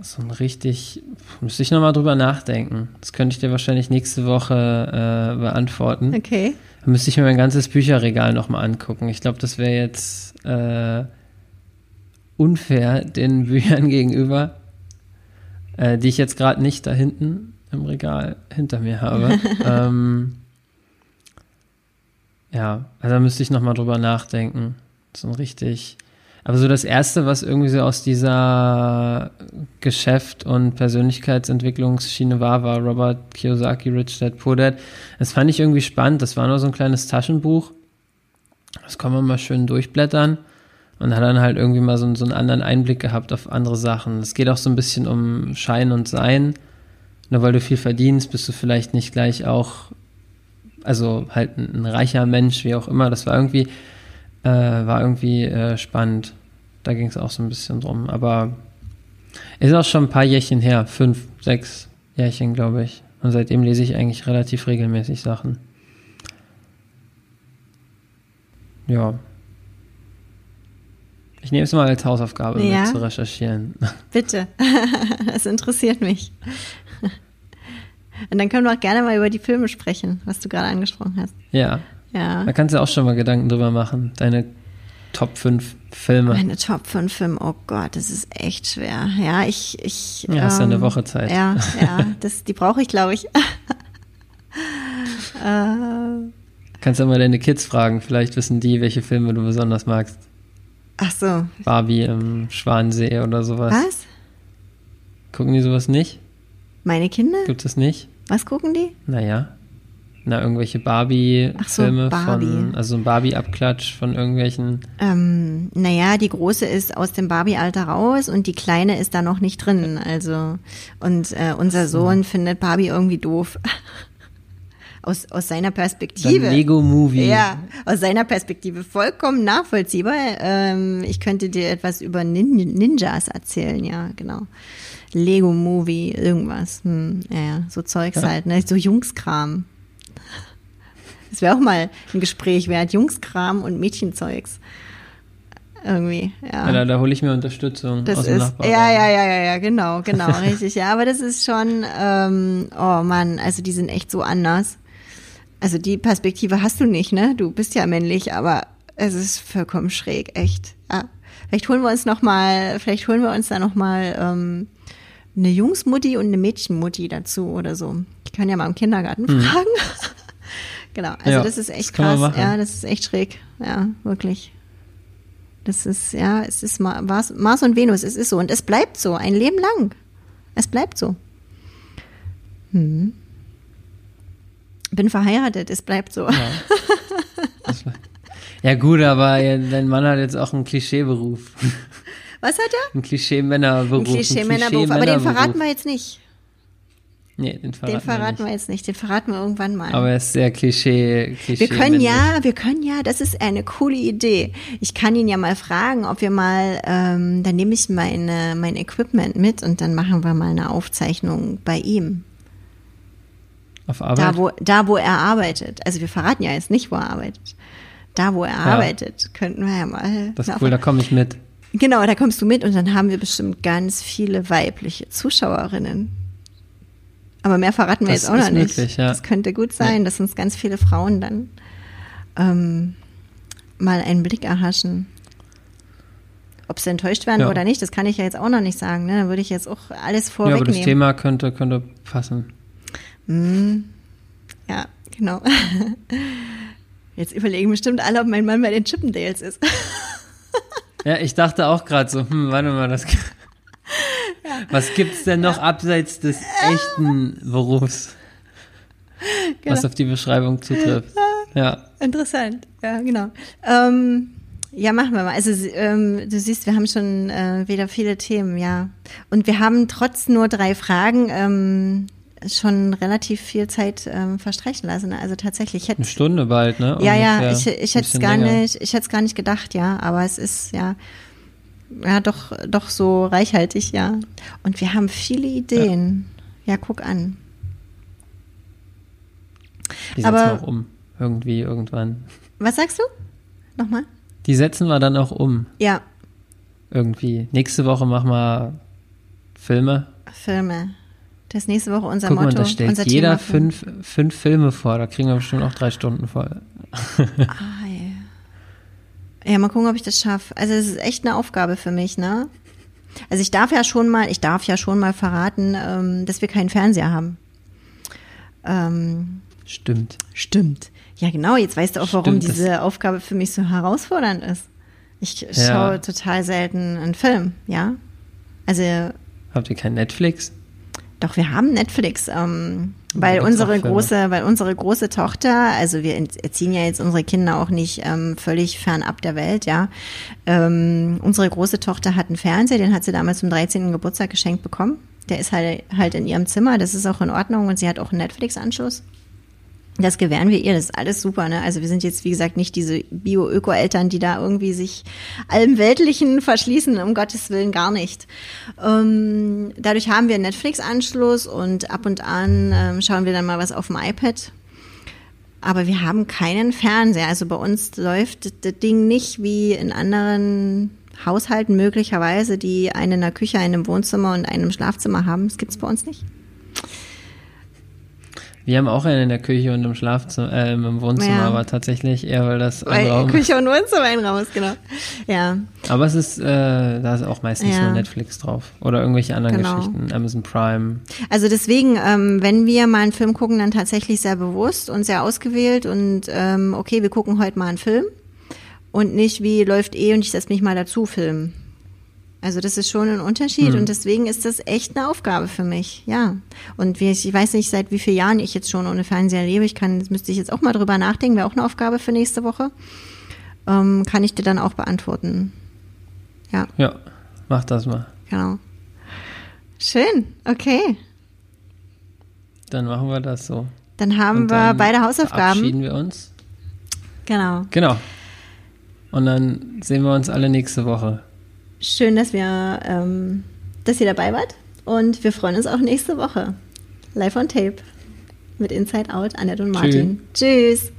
so ein richtig, müsste ich nochmal drüber nachdenken. Das könnte ich dir wahrscheinlich nächste Woche äh, beantworten. Okay. Dann müsste ich mir mein ganzes Bücherregal nochmal angucken. Ich glaube, das wäre jetzt äh, unfair den Büchern gegenüber, äh, die ich jetzt gerade nicht da hinten im Regal hinter mir habe. ähm, ja, also da müsste ich nochmal drüber nachdenken. So ein richtig. Aber so das Erste, was irgendwie so aus dieser Geschäft- und Persönlichkeitsentwicklungsschiene war, war Robert Kiyosaki, Rich Dad, Poor Dad. Das fand ich irgendwie spannend. Das war nur so ein kleines Taschenbuch. Das kann man mal schön durchblättern. Und hat dann halt irgendwie mal so, so einen anderen Einblick gehabt auf andere Sachen. Es geht auch so ein bisschen um Schein und Sein nur weil du viel verdienst, bist du vielleicht nicht gleich auch, also halt ein, ein reicher Mensch, wie auch immer. Das war irgendwie, äh, war irgendwie äh, spannend. Da ging es auch so ein bisschen drum. Aber ist auch schon ein paar Jährchen her, fünf, sechs Jährchen, glaube ich. Und seitdem lese ich eigentlich relativ regelmäßig Sachen. Ja. Ich nehme es mal als Hausaufgabe ja. mit zu recherchieren. Bitte. Das interessiert mich. Und dann können wir auch gerne mal über die Filme sprechen, was du gerade angesprochen hast. Ja. Ja. Da kannst du auch schon mal Gedanken drüber machen. Deine Top 5 Filme. Meine Top 5 Filme, oh Gott, das ist echt schwer. Ja, ich. ich ja, hast ähm, ja eine Woche Zeit. Ja, ja, das, die brauche ich, glaube ich. äh, Kannst du mal deine Kids fragen, vielleicht wissen die, welche Filme du besonders magst. Ach so. Barbie im Schwansee oder sowas. Was? Gucken die sowas nicht? Meine Kinder? Gibt es nicht? Was gucken die? Naja. Na, irgendwelche Barbie-Filme so, Barbie. von, also ein Barbie-Abklatsch von irgendwelchen. Ähm, naja, die große ist aus dem Barbie-Alter raus und die kleine ist da noch nicht drin. Also, und äh, unser Sohn findet Barbie irgendwie doof. aus, aus seiner Perspektive. Lego-Movie. Ja, aus seiner Perspektive vollkommen nachvollziehbar. Ähm, ich könnte dir etwas über Nin Ninjas erzählen, ja, genau. Lego-Movie, irgendwas. Hm, ja, ja, so Zeugs ja. halt, ne? So Jungskram. Das wäre auch mal ein Gespräch wert. Jungskram und Mädchenzeugs. Irgendwie, ja. ja da, da hole ich mir Unterstützung das aus dem ist, Nachbarraum. Ja, ja, ja, ja, ja, genau, genau, richtig. Ja, aber das ist schon, ähm, oh Mann, also die sind echt so anders. Also die Perspektive hast du nicht, ne? Du bist ja männlich, aber es ist vollkommen schräg, echt. Ja. Vielleicht holen wir uns noch mal, vielleicht holen wir uns da noch mal ähm, eine Jungsmutti und eine Mädchenmutti dazu oder so. Ich kann ja mal im Kindergarten hm. fragen. genau, also ja, das ist echt das krass. Ja, das ist echt schräg. Ja, wirklich. Das ist, ja, es ist Mars, Mars und Venus, es ist so. Und es bleibt so, ein Leben lang. Es bleibt so. Hm. Bin verheiratet, es bleibt so. Ja, ja gut, aber dein Mann hat jetzt auch einen Klischeeberuf. Was hat er? Ein Klischee-Männerberuf. Ein Klischee-Männerberuf, aber den verraten wir jetzt nicht. Nee, den verraten, den verraten wir, wir, jetzt nicht. Den verraten wir irgendwann mal. Aber er ist sehr Klischee. Klischee wir können ja, wir können ja, das ist eine coole Idee. Ich kann ihn ja mal fragen, ob wir mal, ähm, dann nehme ich meine, mein Equipment mit und dann machen wir mal eine Aufzeichnung bei ihm. Auf Arbeit? Da wo, da, wo er arbeitet. Also wir verraten ja jetzt nicht, wo er arbeitet. Da, wo er ja. arbeitet, könnten wir ja mal. Das ist cool, da komme ich mit. Genau, da kommst du mit und dann haben wir bestimmt ganz viele weibliche Zuschauerinnen. Aber mehr verraten wir das jetzt auch noch möglich, nicht. Ja. Das könnte gut sein, ja. dass uns ganz viele Frauen dann ähm, mal einen Blick erhaschen. Ob sie enttäuscht werden ja. oder nicht, das kann ich ja jetzt auch noch nicht sagen. Ne? Da würde ich jetzt auch alles vorwegnehmen. Ja, aber das Thema könnte, könnte passen. Mm, ja, genau. Jetzt überlegen bestimmt alle, ob mein Mann bei den Chippendales ist. ja, ich dachte auch gerade so, hm, warte mal, das. Was gibt's denn noch abseits des echten Berufs? Genau. Was auf die Beschreibung zutrifft. Ja. Interessant. Ja, genau. Ähm, ja, machen wir mal. Also ähm, du siehst, wir haben schon äh, wieder viele Themen, ja. Und wir haben trotz nur drei Fragen ähm, schon relativ viel Zeit ähm, verstreichen lassen. Also tatsächlich. Ich hätte, Eine Stunde bald, ne? Ja, ja, ich, ich hätte es gar länger. nicht, ich hätte es gar nicht gedacht, ja. Aber es ist ja ja, doch, doch so reichhaltig, ja. Und wir haben viele Ideen. Ja, ja guck an. Die setzen Aber, wir auch um. Irgendwie, irgendwann. Was sagst du? Nochmal? Die setzen wir dann auch um. Ja. Irgendwie. Nächste Woche machen wir Filme. Filme. Das nächste Woche unser Guck Motto. Mal, da stellt jeder fünf, fünf Filme vor. Da kriegen wir bestimmt auch drei Stunden voll. ah, ja, mal gucken, ob ich das schaffe. Also es ist echt eine Aufgabe für mich, ne? Also ich darf ja schon mal, ich darf ja schon mal verraten, ähm, dass wir keinen Fernseher haben. Ähm, stimmt. Stimmt. Ja, genau. Jetzt weißt du auch, warum stimmt, diese Aufgabe für mich so herausfordernd ist. Ich ja. schaue total selten einen Film, ja. Also. Habt ihr kein Netflix? Doch, wir haben Netflix. Ähm, weil unsere große, weil unsere große Tochter, also wir erziehen ja jetzt unsere Kinder auch nicht ähm, völlig fernab der Welt, ja. Ähm, unsere große Tochter hat einen Fernseher, den hat sie damals zum 13. Geburtstag geschenkt bekommen. Der ist halt, halt in ihrem Zimmer, das ist auch in Ordnung und sie hat auch einen Netflix-Anschluss. Das gewähren wir ihr, das ist alles super. Ne? Also wir sind jetzt, wie gesagt, nicht diese Bio-Öko-Eltern, die da irgendwie sich allem Weltlichen verschließen, um Gottes Willen gar nicht. Ähm, dadurch haben wir einen Netflix-Anschluss und ab und an ähm, schauen wir dann mal was auf dem iPad. Aber wir haben keinen Fernseher. Also bei uns läuft das Ding nicht wie in anderen Haushalten möglicherweise, die einen in der Küche, einen im Wohnzimmer und einen im Schlafzimmer haben. Das gibt's bei uns nicht. Wir haben auch einen in der Küche und im Schlafzimmer, äh, im Wohnzimmer, ja. aber tatsächlich eher, weil das weil Raum Küche und Wohnzimmer ein Raum ist, genau. Ja. Aber es ist, äh, da ist auch meistens ja. nur Netflix drauf oder irgendwelche anderen genau. Geschichten, Amazon Prime. Also deswegen, ähm, wenn wir mal einen Film gucken, dann tatsächlich sehr bewusst und sehr ausgewählt und ähm, okay, wir gucken heute mal einen Film und nicht wie läuft eh und ich setze mich mal dazu filmen. Also das ist schon ein Unterschied mhm. und deswegen ist das echt eine Aufgabe für mich, ja. Und wie, ich weiß nicht, seit wie vielen Jahren ich jetzt schon ohne Fernseher lebe. Ich kann, das müsste ich jetzt auch mal drüber nachdenken, wäre auch eine Aufgabe für nächste Woche. Ähm, kann ich dir dann auch beantworten. Ja. Ja, mach das mal. Genau. Schön, okay. Dann machen wir das so. Dann haben Und wir dann beide Hausaufgaben. Verabschieden wir uns. Genau. Genau. Und dann sehen wir uns alle nächste Woche. Schön, dass wir, ähm, dass ihr dabei wart. Und wir freuen uns auch nächste Woche. Live on Tape. Mit Inside Out, Annette und Martin. Tschüss.